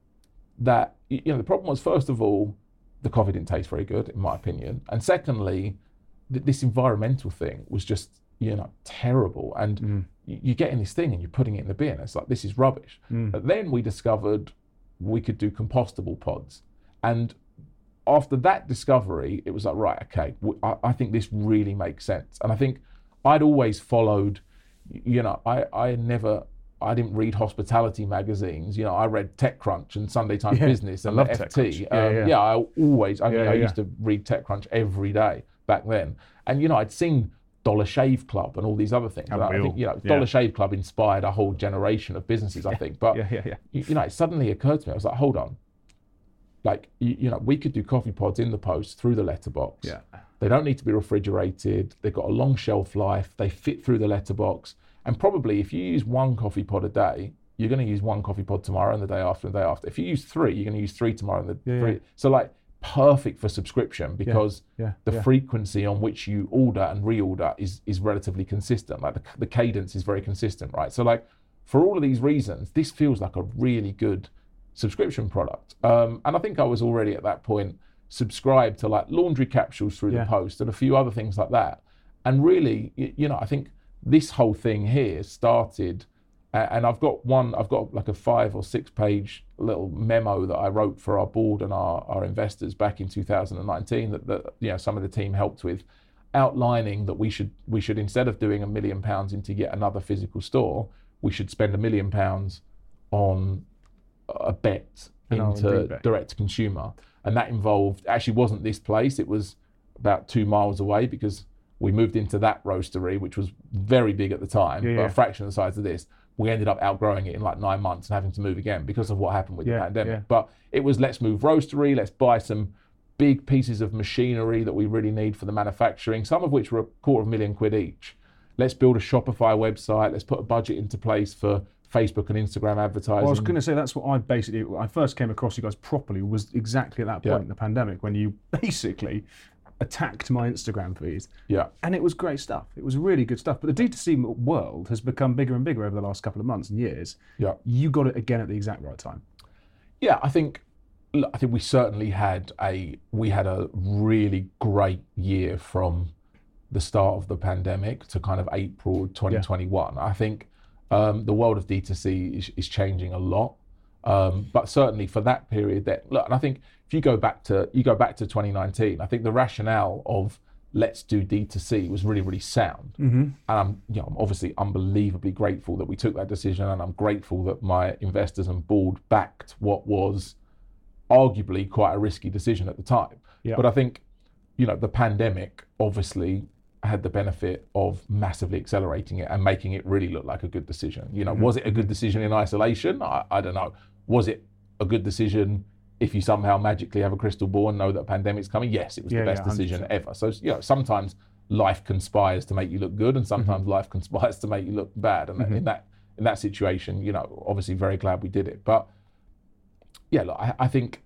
that you know the problem was first of all the coffee didn't taste very good in my opinion, and secondly, th- this environmental thing was just you know terrible. And Mm. you're getting this thing and you're putting it in the bin. It's like this is rubbish. Mm. But then we discovered we could do compostable pods, and after that discovery, it was like right, okay, w- I, I think this really makes sense. And I think I'd always followed, you know, I I never. I didn't read hospitality magazines. You know, I read TechCrunch and Sunday Times Yeah, Business I and TechCrunch. FT. Yeah, Um, yeah. I always. I, mean, Yeah, I yeah. used to read TechCrunch every day back then, and you know, I'd seen Dollar Shave Club and all these other things. I think you know, Yeah. Dollar Shave Club inspired a whole generation of businesses. I think, but Yeah, yeah, yeah. you, you know, it suddenly occurred to me. I was like, hold on, like you, you know, we could do coffee pods in the post through the letterbox. Yeah. They don't need to be refrigerated. They've got a long shelf life. They fit through the letterbox. And probably if you use one coffee pod a day, you're going to use one coffee pod tomorrow and the day after and the day after. If you use three, you're going to use three tomorrow and the Yeah, three. So like perfect for subscription because yeah, the yeah. frequency on which you order and reorder is is relatively consistent. Like the, the cadence is very consistent, right? So like for all of these reasons, this feels like a really good subscription product. Um, and I think I was already at that point subscribed to like laundry capsules through Yeah. the post and a few other things like that. And really, y- you know, I think this whole thing here started, and I've got one, I've got like a five or six page little memo that I wrote for our board and our, our investors back in 2019 that, that you know some of the team helped with, outlining that we should we should instead of doing a million pounds into yet another physical store, we should spend a million pounds on a bet An into bet. direct to consumer, and that involved actually wasn't this place. It was about two miles away because we moved into that roastery, which was very big at the time, Yeah, but a fraction of the size of this. We ended up outgrowing it in like nine months and having to move again because of what happened with Yeah, the pandemic. yeah. But it was let's move roastery, let's buy some big pieces of machinery that we really need for the manufacturing, some of which were a quarter of a million quid each. Let's build a Shopify website. Let's put a budget into place for Facebook and Instagram advertising. Well, I was going to say that's what I basically. I first came across you guys properly was exactly at that point Yeah. in the pandemic when you (laughs) basically attacked my Instagram feed, yeah, and it was great stuff. It was really good stuff. But the D2C world has become bigger and bigger over the last couple of months and years. yeah. You got it again at the exact right time. Yeah, I think I think we certainly had a we had a really great year from the start of the pandemic to kind of April 2021. I think um, the world of D2C is, is changing a lot. Um, but certainly for that period that look, and I think if you go back to you go back to 2019, I think the rationale of let's do D2C was really, really sound. Mm-hmm. And I'm, you know, I'm obviously unbelievably grateful that we took that decision, and I'm grateful that my investors and board backed what was arguably quite a risky decision at the time. Yeah. But I think, you know, the pandemic obviously had the benefit of massively accelerating it and making it really look like a good decision. You know, was it a good decision in isolation? I, I don't know. Was it a good decision if you somehow magically have a crystal ball and know that a pandemic's coming? Yes, it was Yeah, the best yeah, decision ever. So, you know, sometimes life conspires to make you look good and sometimes Mm-hmm. life (laughs) conspires to make you look bad. And in that in that situation, you know, obviously very glad we did it. But yeah, look, I, I think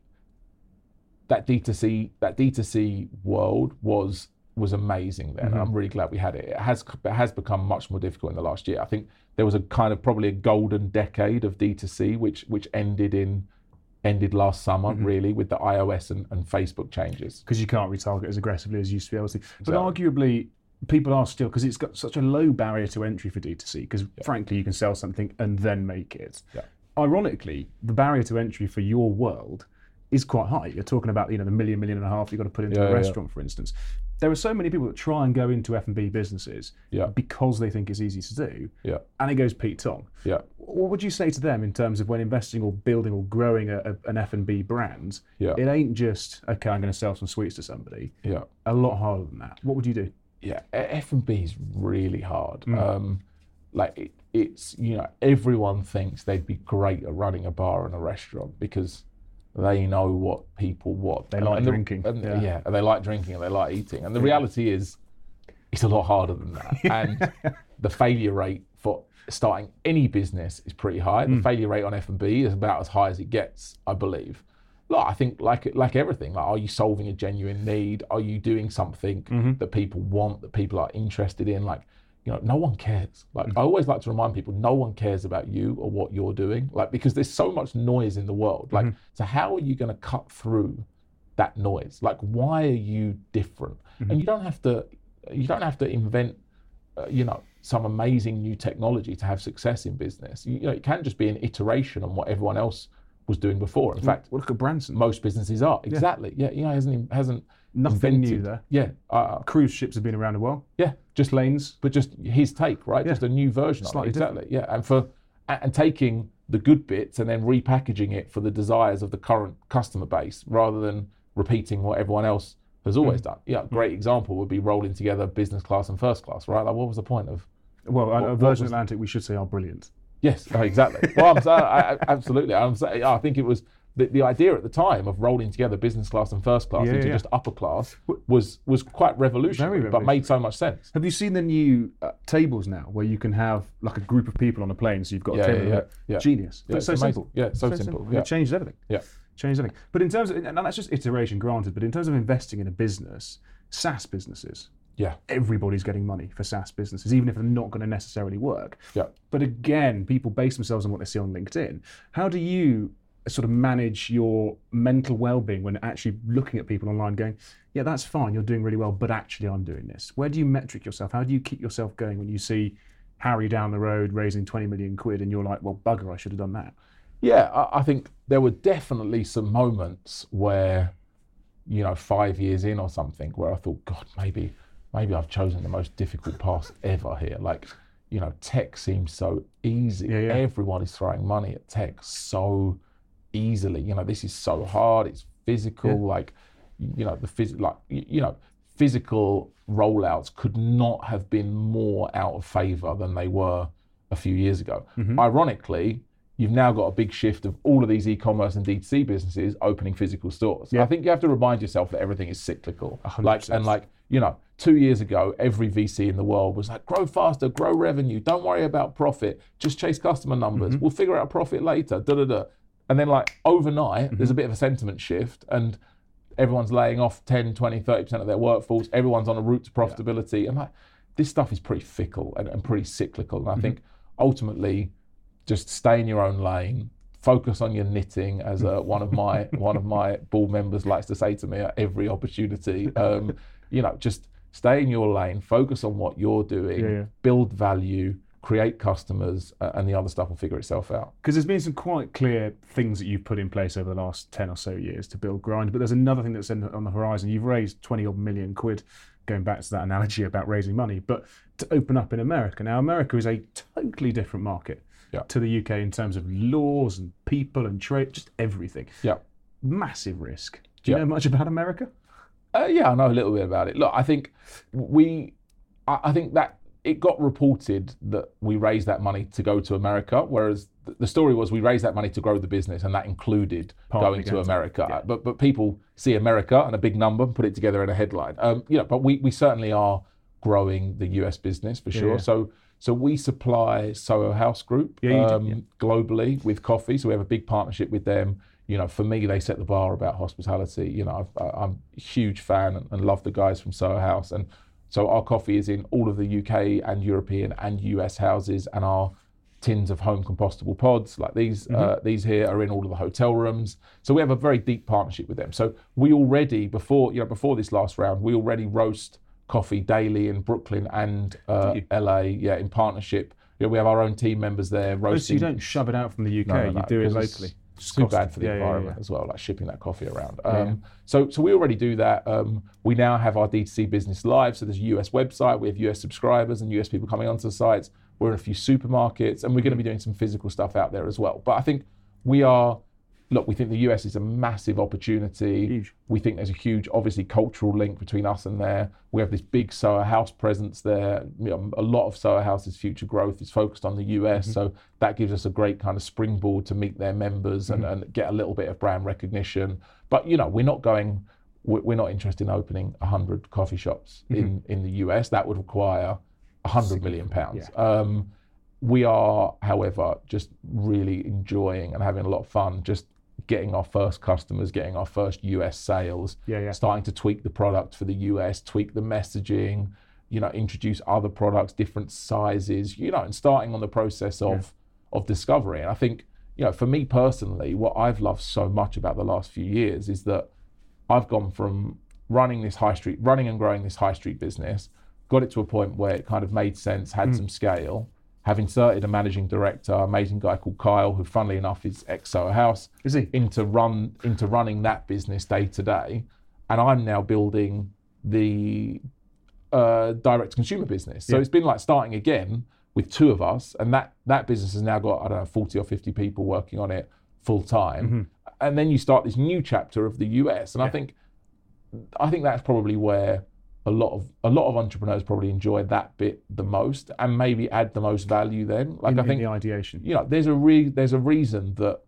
that D2C that D2C world was was amazing then. Mm-hmm. And I'm really glad we had it. It has it has become much more difficult in the last year. I think there was a kind of probably a golden decade of D2C which which ended in ended last summer Mm-hmm. really with the iOS and, and Facebook changes. because you can't retarget as aggressively as you used to be able to. But Exactly. arguably, people are still because it's got such a low barrier to entry for D2C. Because frankly, you can sell something and then make it. Yeah. Ironically, the barrier to entry for your world is quite high. You're talking about you know the million, million and a half you've got to put into Yeah, a yeah. restaurant, for instance. There are so many people that try and go into F and B businesses Yeah. because they think it's easy to do, Yeah. and it goes Pete Tong. Yeah. What would you say to them in terms of when investing or building or growing a, a, an F and B brand? Yeah. It ain't just okay. I'm going to sell some sweets to somebody. Yeah. A lot harder than that. What would you do? yeah, F and B is really hard. Mm. Um, like it, it's you know everyone thinks they'd be great at running a bar and a restaurant because they know what people want. They like drinking, and- yeah. yeah. and they like drinking and they like eating. And the reality is, it's a lot harder than that. (laughs) And the failure rate for starting any business is pretty high. Mm. The failure rate on F and B is about as high as it gets, I believe. Look, I think like like everything, like are you solving a genuine need? Are you doing something Mm-hmm. that people want, that people are interested in? Like, you know, no one cares. Like mm. I always like to remind people, no one cares about you or what you're doing. Like because there's so much noise in the world. Like, mm-hmm. so how are you going to cut through that noise? Like, why are you different? And mm-hmm. you don't have to, you don't have to invent, uh, you know, some amazing new technology to have success in business. You, you know, it can just be an iteration on what everyone else was doing before. In fact, Well, look at Branson. most businesses are exactly. Yeah, you know, hasn't hasn't Nothing new there. Yeah, uh, Cruise ships have been around a while. yeah, Just lanes. but just his take, right? Just a new version. Slightly Exactly. Yeah, and for and taking the good bits and then repackaging it for the desires of the current customer base rather than repeating what everyone else has Mm. always done. Yeah, great example would be rolling together business class and first class, right? Like, what was the point of? Well, uh, what Virgin was- Atlantic, we should say, are brilliant. Yes, oh, exactly. Well, I'm I, I- absolutely. I'm saying, I think it was the, the idea at the time of rolling together business class and first class Yeah, into yeah. just upper class was was quite revolutionary, Very but made so much sense. Have you seen the new uh, tables now where you can have like a group of people on a plane? So you've got Yeah, a table. yeah, yeah. Genius. Yeah, but it's so amazing. simple. Yeah, so simple, And yeah. It changed everything. Yeah. Changed everything. But in terms of, and that's just iteration granted, but in terms of investing in a business, SaaS businesses, Yeah, everybody's getting money for SaaS businesses, even if they're not going to necessarily work. yeah. But again, people base themselves on what they see on LinkedIn. How do you sort of manage your mental well-being when actually looking at people online going, yeah, that's fine, you're doing really well, but actually I'm doing this? Where do you metric yourself? How do you keep yourself going when you see Harry down the road raising 20 million quid and you're like, well, bugger, I should have done that? Yeah, I, I think there were definitely some moments where, you know, five years in or something, where I thought, God, maybe, maybe I've chosen the most difficult path ever here. Like, you know, tech seems so easy. Yeah, yeah. Everyone is throwing money at tech so easily. You know, this is so hard. It's physical. Like, you know, the phys- like, you know, physical rollouts could not have been more out of favor than they were a few years ago. Ironically, you've now got a big shift of all of these e-commerce and D2C businesses opening physical stores. I think you have to remind yourself that everything is cyclical. Like and like, you know, two years ago, every VC in the world was like, grow faster, grow revenue, don't worry about profit, just chase customer numbers. We'll figure out profit later. Da da da. And then like overnight, there's a bit of a sentiment shift and everyone's laying off 10, 20, 30% of their workforce. Everyone's on a route to profitability. And like this stuff is pretty fickle and, and pretty cyclical. And I think ultimately just stay in your own lane, focus on your knitting, as uh, one of my (laughs) one of my board members likes to say to me at every opportunity. Um, you know, just stay in your lane, focus on what you're doing, Yeah, yeah. build value, create customers, uh, and the other stuff will figure itself out. Because there's been some quite clear things that you've put in place over the last 10 or so years to build grind, but there's another thing that's in, on the horizon. You've raised 20 odd million quid, going back to that analogy about raising money, but to open up in America. Now, America is a totally different market Yeah. to the UK in terms of laws and people and trade, just everything. Yeah. Massive risk. Do you Yeah. know much about America? Uh, yeah, I know a little bit about it. Look, I think we, I, I think that it got reported that we raised that money to go to America, whereas th- the story was we raised that money to grow the business, and that included Partly going to America. yeah. But but people see America and a big number, and put it together in a headline. Um, you know, but we we certainly are growing the US business for sure. yeah. So. So we supply Soho House Group Yeah, um, globally with coffee. So we have a big partnership with them. You know, for me, they set the bar about hospitality. You know, I've, I- I'm a huge fan and, and love the guys from Soho House. And so our coffee is in all of the UK and European and US houses, and our tins of home compostable pods like these uh, these here are in all of the hotel rooms. So we have a very deep partnership with them. So we already before you know before this last round, we already roast coffee daily in Brooklyn and uh, LA. Yeah, in partnership. You know, we have our own team members there Oh, roasting. so you don't shove it out from the UK, No, no, you do it 'cause it's. Too bad for the yeah, environment yeah. as well, like shipping that coffee around. Um, So, so we already do that. Um, we now have our D2C business live. So there's a US website. We have US subscribers and US people coming onto the sites. We're in a few supermarkets, and we're going to be doing some physical stuff out there as well. But I think we are. Look, we think the US is a massive opportunity. Huge. We think there's a huge, obviously, cultural link between us and there. We have this big Soho House presence there. You know, a lot of Soho House's future growth is focused on the US, Mm-hmm. so that gives us a great kind of springboard to meet their members and, Mm-hmm. and get a little bit of brand recognition. But you know, we're not going. We're not interested in opening hundred coffee shops Mm-hmm. in in the US. That would require hundred million pounds. Um, we are, however, just really enjoying and having a lot of fun. Just getting our first customers, getting our first US sales, Yeah, yeah. starting to tweak the product for the US, tweak the messaging, you know, introduce other products, different sizes, you know, and starting on the process of of discovery. And I think, you know, for me personally, what I've loved so much about the last few years is that I've gone from running this high street, running and growing this high street business, got it to a point where it kind of made sense, had hmm. some scale. Have inserted a managing director, amazing guy called Kyle, who, funnily enough, is ex Soho House, Is he? into run into running that business day to day, and I'm now building the uh, direct consumer business. So Yeah. it's been like starting again with two of us, and that that business has now got I don't know forty or fifty people working on it full time, and then you start this new chapter of the US, and I think I think that's probably where a lot of a lot of entrepreneurs probably enjoy that bit the most, and maybe add the most value. Then, like in, I in think the ideation. you know, there's a re- there's a reason that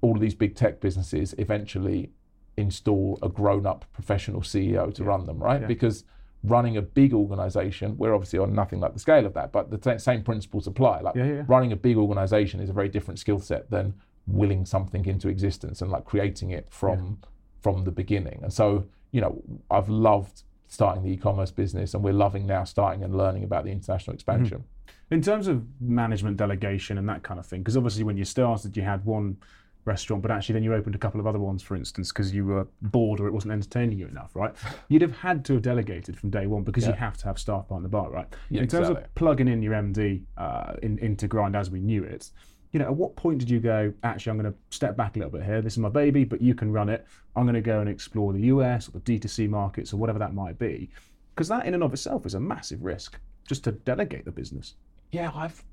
all of these big tech businesses eventually install a grown-up professional CEO to run them, right? Yeah. Because running a big organization, we're obviously on nothing like the scale of that, but the t- same principles apply. Like Yeah, yeah, yeah. running a big organization is a very different skill set than willing something into existence and like creating it from from the beginning. And so, you know, I've loved starting the e-commerce business and we're loving now starting and learning about the international expansion. In terms of management delegation and that kind of thing, because obviously when you started, you had one restaurant, but actually then you opened a couple of other ones, for instance, because you were bored or it wasn't entertaining you enough, right? (laughs) You'd have had to have delegated from day one because you have to have staff behind the bar, right? Yeah, in terms exactly. of plugging in your MD uh, in, into Grind as we knew it, you know, at what point did you go, actually, I'm going to step back a little bit here. This is my baby, but you can run it. I'm going to go and explore the US or the D2C markets or whatever that might be. Because that in and of itself is a massive risk just to delegate the business. yeah, I've,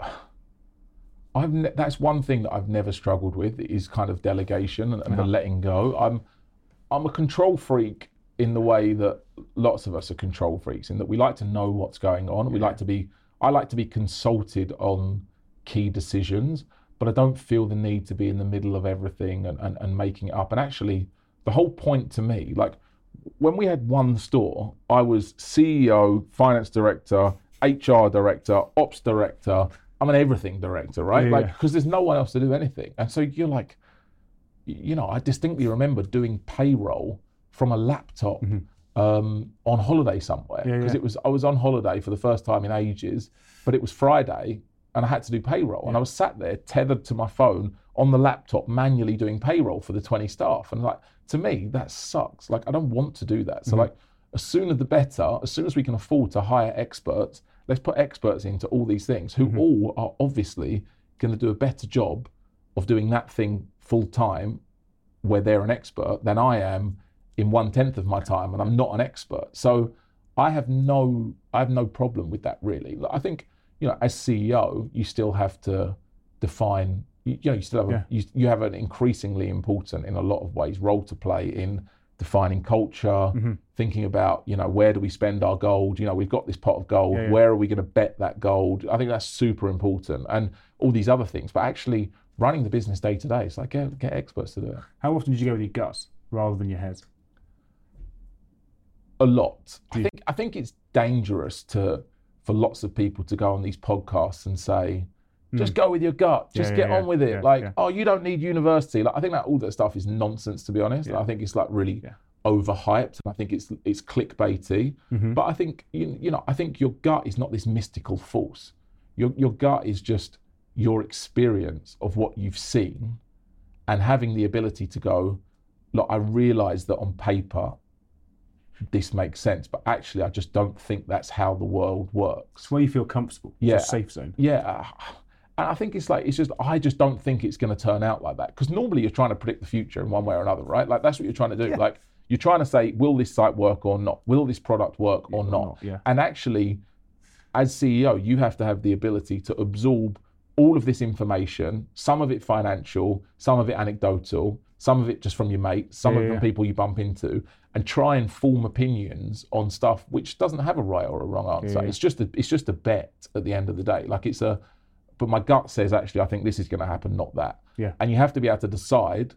I've ne- that's one thing that I've never struggled with is kind of delegation and, and the uh-huh. letting go. I'm, I'm a control freak in the way that lots of us are control freaks, in that we like to know what's going on. We like to be, I like to be consulted on key decisions, but I don't feel the need to be in the middle of everything and, and, and making it up. And actually, the whole point to me, like when we had one store, I was CEO, finance director, HR director, ops director. I'm an everything director, right? Yeah, like because there's no one else to do anything, and so you're like, you know, I distinctly remember doing payroll from a laptop um, on holiday somewhere Mm-hmm. Yeah, because yeah. it was I was on holiday for the first time in ages, but it was Friday and I had to do payroll, and I was sat there tethered to my phone on the laptop manually doing payroll for the 20 staff, and like to me that sucks. Like I don't want to do that. Mm-hmm. So like as sooner the better. As soon as we can afford to hire experts, let's put experts into all these things who Mm-hmm. all are obviously going to do a better job of doing that thing full time where they're an expert than I am in one tenth of my time, and I'm not an expert. So I have no, I have no problem with that really. I think you know, as CEO, you still have to define. You, you know, you still have Yeah. a, you, you have an increasingly important, in a lot of ways, role to play in defining culture, Mm-hmm. thinking about you know where do we spend our gold. You know, we've got this pot of gold. Yeah, yeah. Where are we going to bet that gold? I think that's super important, and all these other things. But actually, running the business day to day, it's like get, get experts to do it. How often did you go with your guts rather than your head? a lot. I think I think it's dangerous to for lots of people to go on these podcasts and say, just go with your gut, just Hmm. yeah, get yeah, on with it. yeah, like, oh, you don't need university. Like, I think that all that stuff is nonsense. To be honest, I think it's like really overhyped. I think it's it's clickbaity. Mm-hmm. But I think you, you know I think your gut is not this mystical force. Your your gut is just your experience of what you've seen, and having the ability to go, look, I realise that on paper this makes sense, but actually I just don't think that's how the world works. It's where you feel comfortable. It's Yeah. a safe zone. Yeah. And I think it's like, it's just, I just don't think it's going to turn out like that. Because normally you're trying to predict the future in one way or another, right? Like that's what you're trying to do. Like you're trying to say, will this site work or not? Will this product work or not? not, yeah. And actually, as CEO, you have to have the ability to absorb all of this information, some of it financial, some of it anecdotal, some of it just from your mates, some Yeah, of yeah. people you bump into, and try and form opinions on stuff which doesn't have a right or a wrong answer. yeah. It's just a it's just a bet at the end of the day. Like it's a but my gut says actually I think this is going to happen, not that. Yeah. And you have to be able to decide,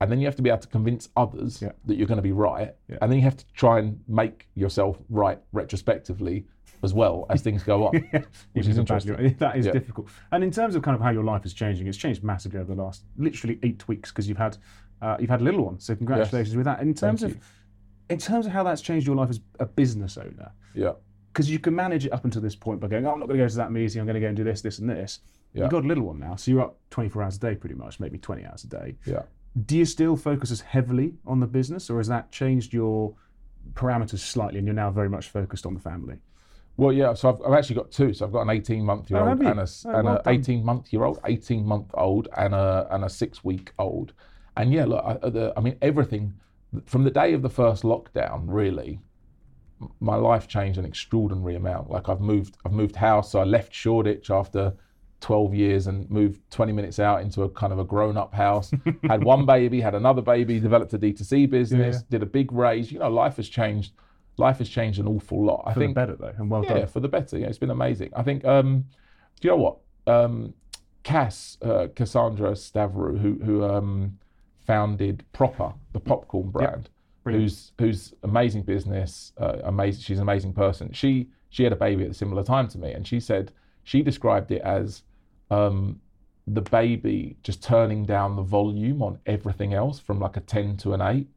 and then you have to be able to convince others that you're going to be right, and then you have to try and make yourself right retrospectively as well as things go on, (laughs) which is in bad interesting. (laughs) That is Yeah. difficult. And in terms of kind of how your life is changing, it's changed massively over the last literally eight weeks because you've had uh, you've had a little one. So congratulations with that. In terms Thank of in terms of how that's changed your life as a business owner, Yeah. because you can manage it up until this point by going, oh, I'm not going to go to that meeting. I'm going to go and do this, this, and this. Yeah. You've got a little one now, so you're up 24 hours a day, pretty much, maybe 20 hours a day. Yeah. Do you still focus as heavily on the business, or has that changed your parameters slightly, and you're now very much focused on the family? Well, yeah. So I've, I've actually got two. So I've got an 18 month year old and a Oh, and well a 18 month year old, 18 month old, and a and a six week old. And yeah, look, I, the, I mean everything from the day of the first lockdown. Really, my life changed an extraordinary amount. Like I've moved, I've moved house. So I left Shoreditch after 12 years and moved 20 minutes out into a kind of a grown up house. (laughs) had one baby, had another baby, developed a D2C business, did a big raise. You know, life has changed. Life has changed an awful lot. I For think the better, though, and well yeah, done. for the better. Yeah, it's been amazing. I think. Um, do you know what? Um, Cass, uh, Cassandra Stavrou, who who um, founded Proper, the popcorn brand, brilliant. who's who's amazing business, uh, amazing. She's an amazing person. She she had a baby at a similar time to me, and she said she described it as um, the baby just turning down the volume on everything else from like a ten to an eight.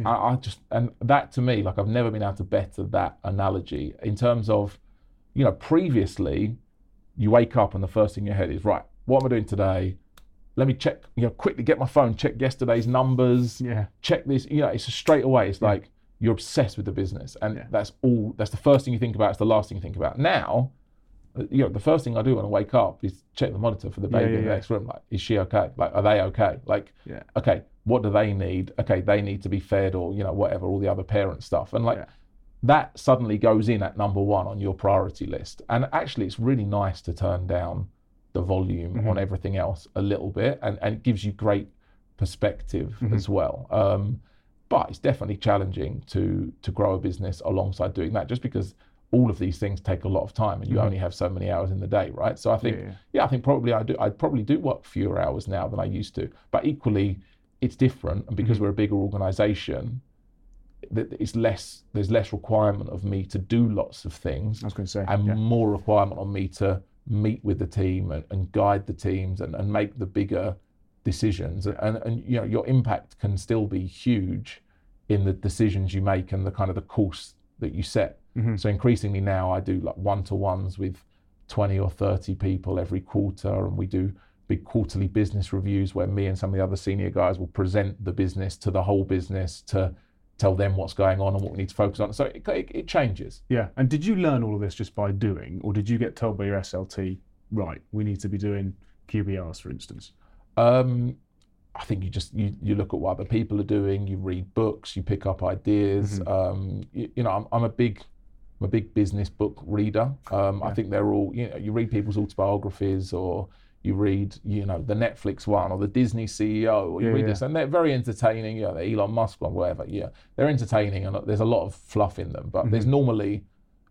I, hmm. I just and that to me, like I've never been able to better that analogy in terms of, you know, previously, you wake up and the first thing in your head is right. What am I doing today? Let me check. You know, quickly get my phone, check yesterday's numbers, Yeah. check this. You know, it's straight away. It's like you're obsessed with the business, and Yeah. that's all. That's the first thing you think about. It's the last thing you think about. Now, you know, the first thing I do when I wake up is check the monitor for the Yeah, baby yeah, in the yeah. next room. Like, is she okay? Like, are they okay? Like, Yeah. okay, what do they need? Okay, they need to be fed, or you know, whatever, all the other parent stuff, and like Yeah. that suddenly goes in at number one on your priority list. And actually, it's really nice to turn down the volume Mm-hmm. on everything else a little bit, and, and it gives you great perspective Mm-hmm. as well. Um, but it's definitely challenging to to grow a business alongside doing that, just because all of these things take a lot of time, and you only have so many hours in the day, right? So I think, Mm-hmm. Yeah, yeah, yeah. I think probably I do. I probably do work fewer hours now than I used to, but equally, it's different, and because we're a bigger organisation, th- it's less. There's less requirement of me to do lots of things, I was going to say. and yeah. more requirement on me to meet with the team and, and guide the teams and, and make the bigger decisions. And, and you know, your impact can still be huge in the decisions you make and the kind of the course that you set. Mhm. So increasingly now, I do like one to ones with 20 or 30 people every quarter, and we do big quarterly business reviews where me and some of the other senior guys will present the business to the whole business to tell them what's going on and what we need to focus on. So it, it, it changes. Yeah. And did you learn all of this just by doing, or did you get told by your SLT, right, we need to be doing QBRs, for instance? Um, I think you just you, you look at what other people are doing. You read books. You pick up ideas. Um, you, you know, I'm, I'm a big I'm a big business book reader. Um, I think they're all you know. You read people's autobiographies or you read you know the Netflix one or the Disney CEO or you Yeah, read yeah. this and they're very entertaining. You know, the Elon Musk one, whatever. Yeah, they're entertaining and there's a lot of fluff in them. But there's normally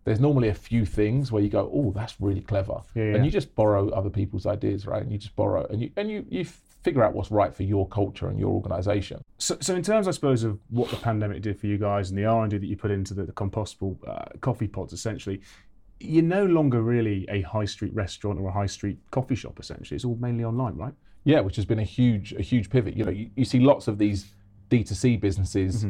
there's normally a few things where you go, oh, that's really clever, Yeah, yeah. and you just borrow other people's ideas, right? And you just borrow and you and you you figure out what's right for your culture and your organization. So, so in terms, I suppose, of what the pandemic did for you guys and the R and D that you put into the, the compostable uh, coffee pods, essentially, you're no longer really a high street restaurant or a high street coffee shop. Essentially, it's all mainly online, right? Yeah, which has been a huge a huge pivot. You know, you, you see lots of these D2C businesses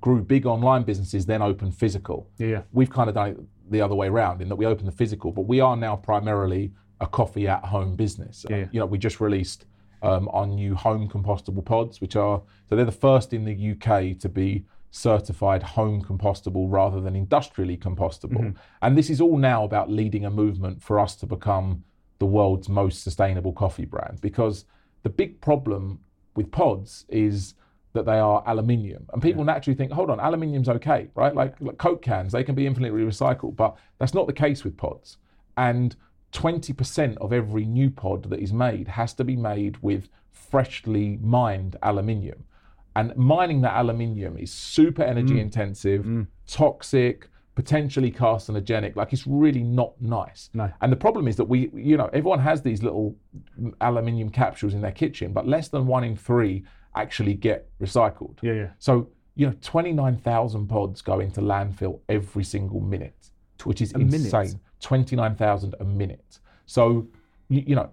grew big online businesses, then open physical. Yeah, yeah. We've kind of done it the other way around in that we open the physical, but we are now primarily a coffee at home business. Yeah, yeah. You know, we just released um, our new home compostable pods, which are so they're the first in the UK to be certified home compostable rather than industrially compostable. Mm-hmm. And this is all now about leading a movement for us to become the world's most sustainable coffee brand because the big problem with pods is that they are aluminium. And people naturally think hold on aluminium's okay right? Like, like coke cans they can be infinitely recycled but that's not the case with pods. And 20% of every new pod that is made has to be made with freshly mined aluminium and mining that aluminium is super energy mm. intensive mm. toxic potentially carcinogenic like it's really not nice No. and the problem is that we, you know, everyone has these little aluminium capsules in their kitchen, but less than one in three actually get recycled. Yeah, yeah. So, you know, 29,000 pods go into landfill every single minute, which is minute? insane. 29,000 a minute. So, you, you know,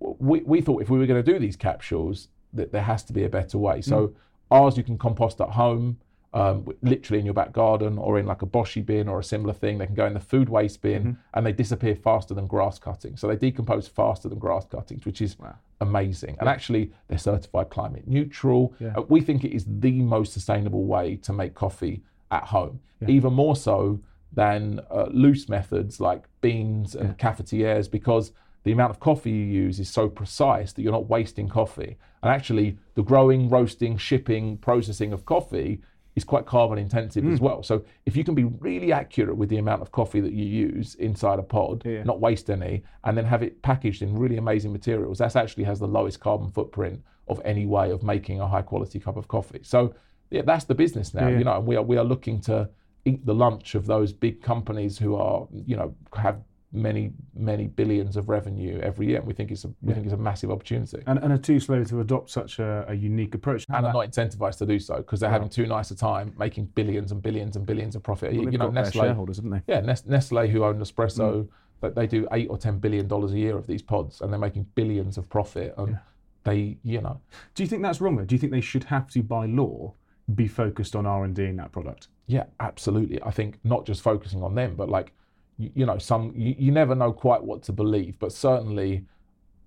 we, we thought if we were going to do these capsules, that there has to be a better way. So, Mm. ours you can compost at home. um, literally in your back garden or in like a Bokashi bin or a similar thing. They can go in the food waste bin Mm-hmm. and they disappear faster than grass cutting. So they decompose faster than grass cuttings, which is amazing. And actually, they're certified climate neutral. Yeah. Uh, we think it is the most sustainable way to make coffee at home, even more so than uh, loose methods like beans and cafetières because the amount of coffee you use is so precise that you're not wasting coffee. And actually, the growing, roasting, shipping, processing of coffee is quite carbon intensive as well. So if you can be really accurate with the amount of coffee that you use inside a pod, Yeah. not waste any, and then have it packaged in really amazing materials, that actually has the lowest carbon footprint of any way of making a high quality cup of coffee. So yeah, that's the business now. Yeah. You know, and we are we are looking to eat the lunch of those big companies who are, you know, have many many billions of revenue every year. And we think it's a we think it's a massive opportunity. And, and are too slow to adopt such a, a unique approach. And are not incentivized to do so because they're having too nice a time making billions and billions and billions of profit. Well, you know, Nestle, shareholders, haven't they? yeah, Nestle, who own Nespresso, Mm. that they do eight or ten billion dollars a year of these pods, and they're making billions of profit. And they, you know, Do you think that's wrong though? Do you think they should have to, by law, be focused on R and D in that product? yeah, absolutely. I think not just focusing on them, but like, you, you know, some you, you never know quite what to believe, but certainly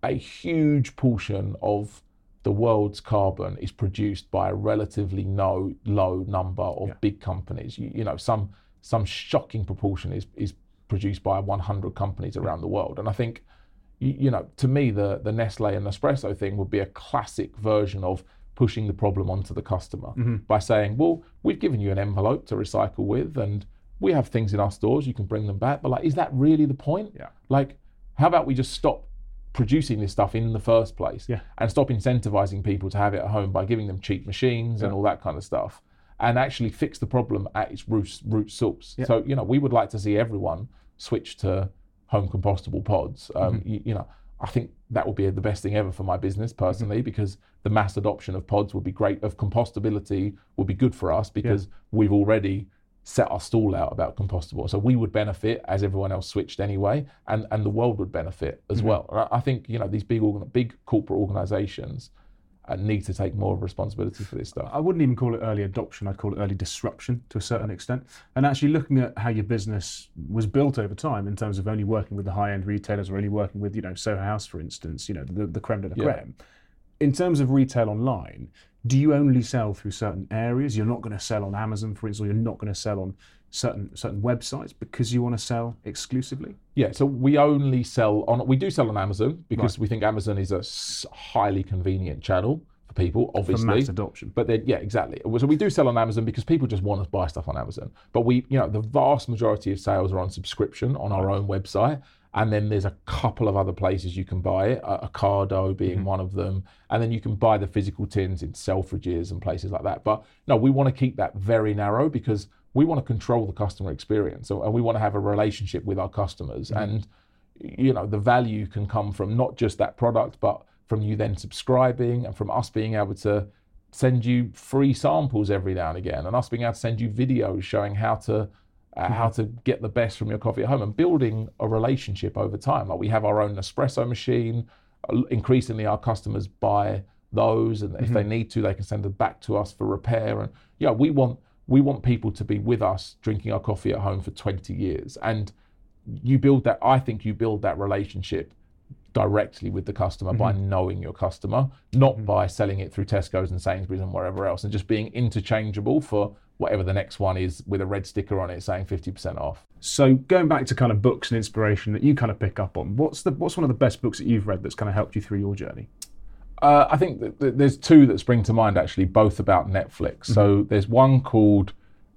a huge portion of the world's carbon is produced by a relatively no, low number of Yeah. big companies. You, you know, some some shocking proportion is is produced by 100 companies around the world, and I think, you, you know, to me, the the Nestle and Nespresso thing would be a classic version of pushing the problem onto the customer by saying, well, we've given you an envelope to recycle with, and we have things in our stores, you can bring them back. But like, is that really the point? Yeah. Like, how about we just stop producing this stuff in the first place Yeah. and stop incentivizing people to have it at home by giving them cheap machines and all that kind of stuff and actually fix the problem at its root, root source. Yeah. So, you know, we would like to see everyone switch to home compostable pods. Um, Mm-hmm. you, you know, I think that would be the best thing ever for my business Mm-hmm. personally because the mass adoption of pods would be great, of compostability would be good for us because we've already set our stall out about compostable. So we would benefit as everyone else switched anyway, and, and the world would benefit as Mm-hmm. well. I I think you know these big organ- big corporate organisations need to take more responsibility for this stuff. I wouldn't even call it early adoption. I'd call it early disruption to a certain extent. And actually looking at how your business was built over time in terms of only working with the high-end retailers or only working with, you know, Soho House, for instance, you know, the, the creme de la Yeah. creme. In terms of retail online, do you only sell through certain areas? You're not going to sell on Amazon, for instance, or you're not going to sell on certain certain websites because you want to sell exclusively? Yeah, so we only sell on we do sell on Amazon because we think Amazon is a highly convenient channel for people, For obviously. mass adoption. But then, yeah, exactly. So we do sell on Amazon because people just want to buy stuff on Amazon. But we, you know, the vast majority of sales are on subscription on our own website. And then there's a couple of other places you can buy it, uh, Ocado being one of them. And then you can buy the physical tins in Selfridges and places like that. But no, we want to keep that very narrow because we want to control the customer experience and we want to have a relationship with our customers. Mm-hmm. And, you know, the value can come from not just that product, but from you then subscribing and from us being able to send you free samples every now and again, and us being able to send you videos showing how to uh, how mm-hmm. to get the best from your coffee at home and building a relationship over time. Like we have our own espresso machine. Increasingly, our customers buy those, and if they mm-hmm. need to, they can send it back to us for repair. And yeah, we want we want people to be with us drinking our coffee at home for 20 years, and you build that. I think you build that relationship directly with the customer by mm-hmm. knowing your customer, not mm-hmm. by selling it through Tesco's and Sainsbury's and wherever else, and just being interchangeable for whatever the next one is with a red sticker on it saying 50% off. So going back to kind of books and inspiration that you kind of pick up on, what's the what's one of the best books that you've read that's kind of helped you through your journey? Uh, I think that that there's two that spring to mind actually, both about Netflix. So there's one called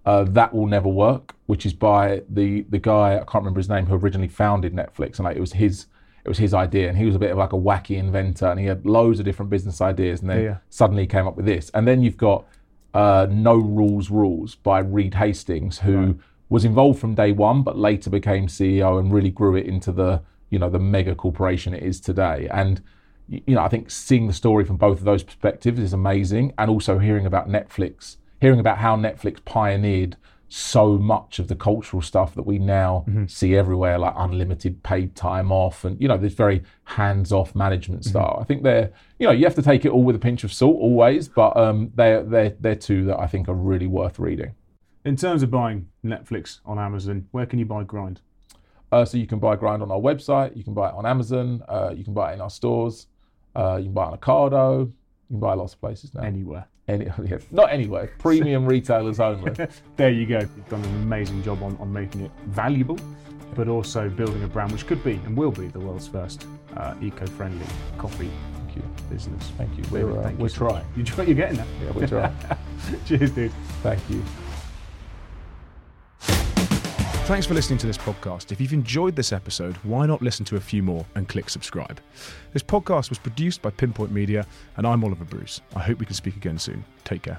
uh, That Will Never Work, which is by the the guy I can't remember his name who originally founded Netflix, and like, it was his it was his idea, and he was a bit of like a wacky inventor, and he had loads of different business ideas, and then Yeah, suddenly he came up with this. And then you've got uh, No Rules Rules by Reed Hastings, who was involved from day one, but later became CEO and really grew it into the you know the mega corporation it is today. And you know, I think seeing the story from both of those perspectives is amazing, and also hearing about Netflix, hearing about how Netflix pioneered so much of the cultural stuff that we now see everywhere, like unlimited paid time off, and you know, this very hands-off management style. I think they're, you know, you have to take it all with a pinch of salt always, but um, they're they're they're two that I think are really worth reading. In terms of buying Netflix on Amazon, where can you buy Grind? Uh, so you can buy Grind on our website, you can buy it on Amazon, uh, you can buy it in our stores, uh, you can buy on Ocado, you can buy lots of places now. Anywhere. Any, (laughs) yeah, not anywhere, premium (laughs) retailers only. There you go. You've done an amazing job on, on making it valuable, but also building a brand which could be and will be the world's first uh, eco-friendly coffee you. business. Thank you. We're, uh, thank you we're much. trying. You try, you're getting there. Yeah, we're trying. (laughs) Cheers, dude. Thank you. Thanks for listening to this podcast. If you've enjoyed this episode, why not listen to a few more and click subscribe? This podcast was produced by Pinpoint Media, and I'm Oliver Bruce. I hope we can speak again soon. Take care.